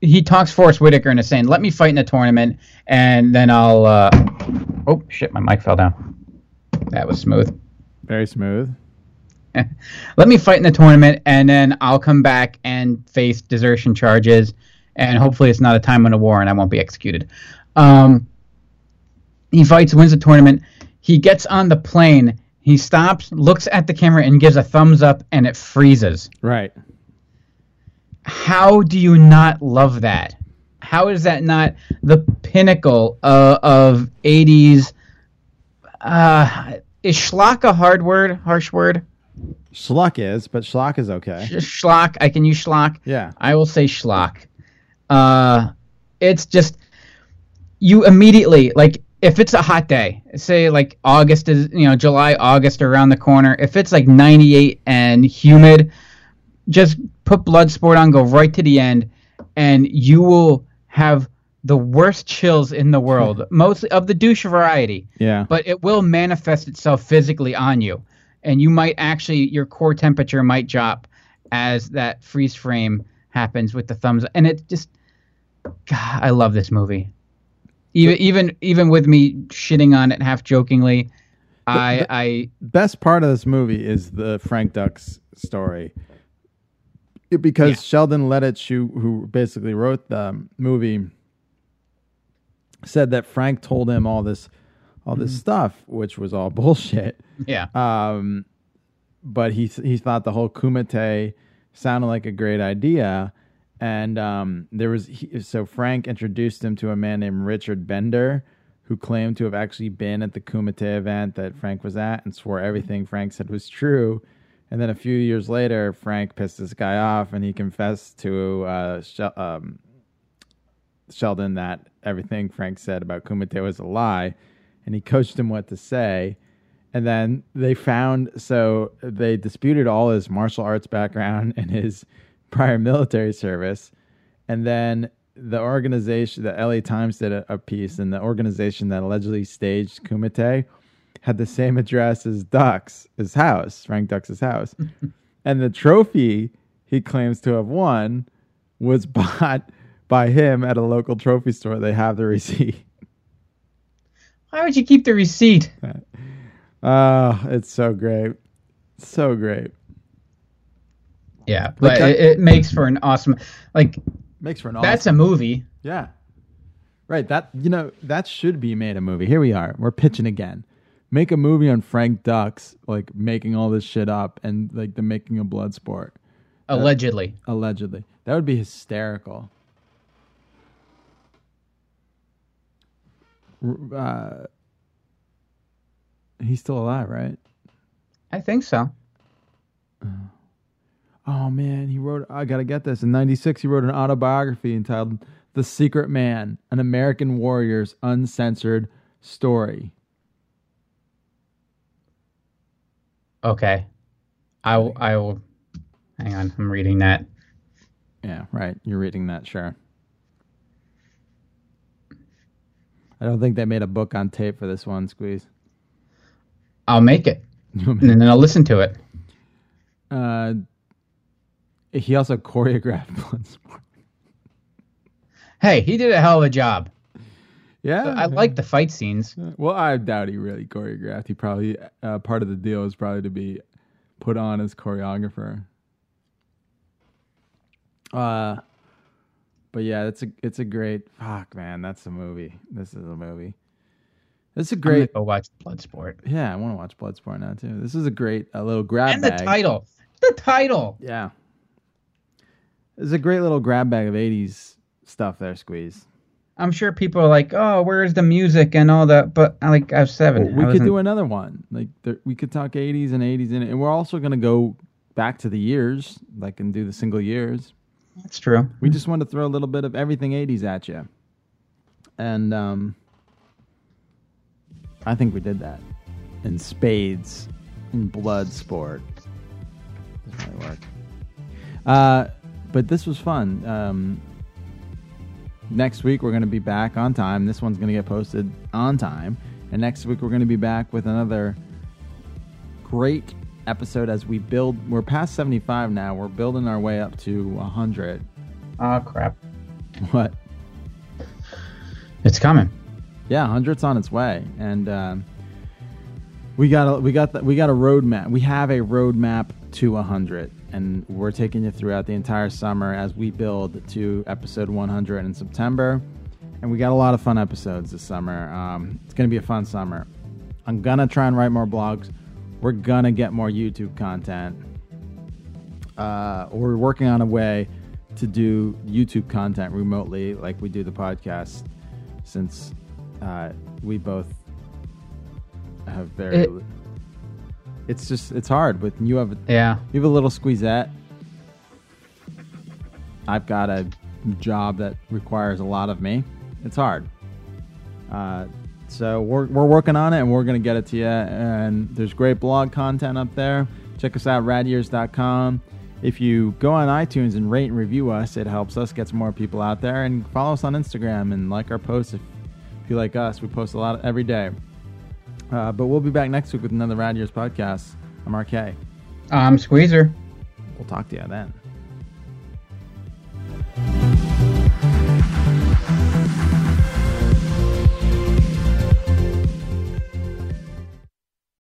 he talks Forest Whitaker into saying, let me fight in a tournament, and then I'll. Uh, oh shit, my mic fell down. That was smooth. Very smooth. let me fight in the tournament, and then I'll come back and face desertion charges, and hopefully it's not a time in a war, and I won't be executed. Um, he fights, wins the tournament. He gets on the plane. He stops, looks at the camera, and gives a thumbs up, and it freezes. Right. How do you not love that? How is that not the pinnacle uh, of 80s? Uh, is schlock a hard word, harsh word? Schlock is, but schlock is okay. Sh- schlock. I can use schlock. Yeah. I will say schlock. Uh, it's just you immediately like if it's a hot day, say like August is you know July, August around the corner. If it's like 98 and humid, just put Bloodsport on, go right to the end, and you will have the worst chills in the world, mostly of the douche variety. Yeah. but it will manifest itself physically on you. And you might actually your core temperature might drop as that freeze frame happens with the thumbs. And it just God, I love this movie. Even even even with me shitting on it half jokingly I I Best part of this movie is the Frank Dux story. Because Sheldon Lettich, who, who basically wrote the movie, said that Frank told him all this all this stuff, which was all bullshit. Yeah. Um, but he he thought the whole Kumite sounded like a great idea, and um, there was he, so Frank introduced him to a man named Richard Bender, who claimed to have actually been at the Kumite event that Frank was at, and swore everything Frank said was true. And then a few years later, Frank pissed this guy off, and he confessed to uh, Shel- um, Sheldon that everything Frank said about Kumite was a lie, and he coached him what to say. And then they found so they disputed all his martial arts background and his prior military service. And then the organization, the LA Times did a, a piece, and the organization that allegedly staged Kumite had the same address as Dux, his house, Frank Dux' house. and the trophy he claims to have won was bought by him at a local trophy store. They have the receipt. why would you keep the receipt Oh, it's so great. So great. yeah Like but that- it, it makes for an awesome like Makes for an awesome that's a movie Yeah. Right. That you know that should be made a movie. Here we are. We're pitching again. Make a movie on Frank Dux like making all this shit up and like the making of Bloodsport. Allegedly. Allegedly. That would be hysterical. Uh, he's still alive, right? I think so. Oh man, he wrote. I gotta get this. In '96, he wrote an autobiography entitled "The Secret Man: An American Warrior's Uncensored Story." Okay. I. I will. Hang on. I'm reading that. Yeah, right. You're reading that, sure. I don't think they made a book on tape for this one, Squeeze. I'll make it, and then I'll listen to it. Uh, he also choreographed Bloodsport. Hey, he did a hell of a job. Yeah, I like the fight scenes. Well, I doubt he really choreographed. He probably uh, part of the deal is probably to be put on as choreographer. Uh, but yeah, it's a it's a great fuck man. That's a movie. This is a movie. It's a I'm gonna great. go watch Bloodsport. Yeah, I want to watch Bloodsport now too. This is a great a little grab And the title. The title. Yeah, it's a great little grab bag of '80s stuff there. Squeeze. I'm sure people are like, "Oh, where's the music and all that?" But I like I have seven. Well, we could do another one. Like there, we could talk '80s and '80s in it, and we're also gonna go back to the years, like and do the single years. That's true. We just want to throw a little bit of everything '80s at you, and um, I think we did that in spades, in blood sport. Doesn't really work. Uh, but this was fun. Um, next week we're going to be back on time. This one's going to get posted on time, and next week we're going to be back with another great episode as we build. We're past seventy-five now. We're building our way up to hundred. Oh crap! What? It's coming. Yeah, hundred's on its way, and um, we got a we got the, we got a roadmap. We have a roadmap to hundred, and we're taking you throughout the entire summer as we build to episode one hundred in September. And we got a lot of fun episodes this summer. Um, it's gonna be a fun summer. I'm gonna try and write more blogs. We're gonna get more YouTube content. Uh, we're working on a way to do YouTube content remotely, like we do the podcast, since uh, we both have very. It- it's just it's hard. But you have Yeah. you have a little squeezette. I've got a job that requires a lot of me. It's hard. Uh, so we're, we're working on it and we're going to get it to you. And there's great blog content up there. Check us out, radyears.com. If you go on iTunes and rate and review us, it helps us get some more people out there. And follow us on Instagram and like our posts if, if you like us. We post a lot every day. Uh, but we'll be back next week with another Rad Years podcast. I'm RK. I'm Squeezer. We'll talk to you then.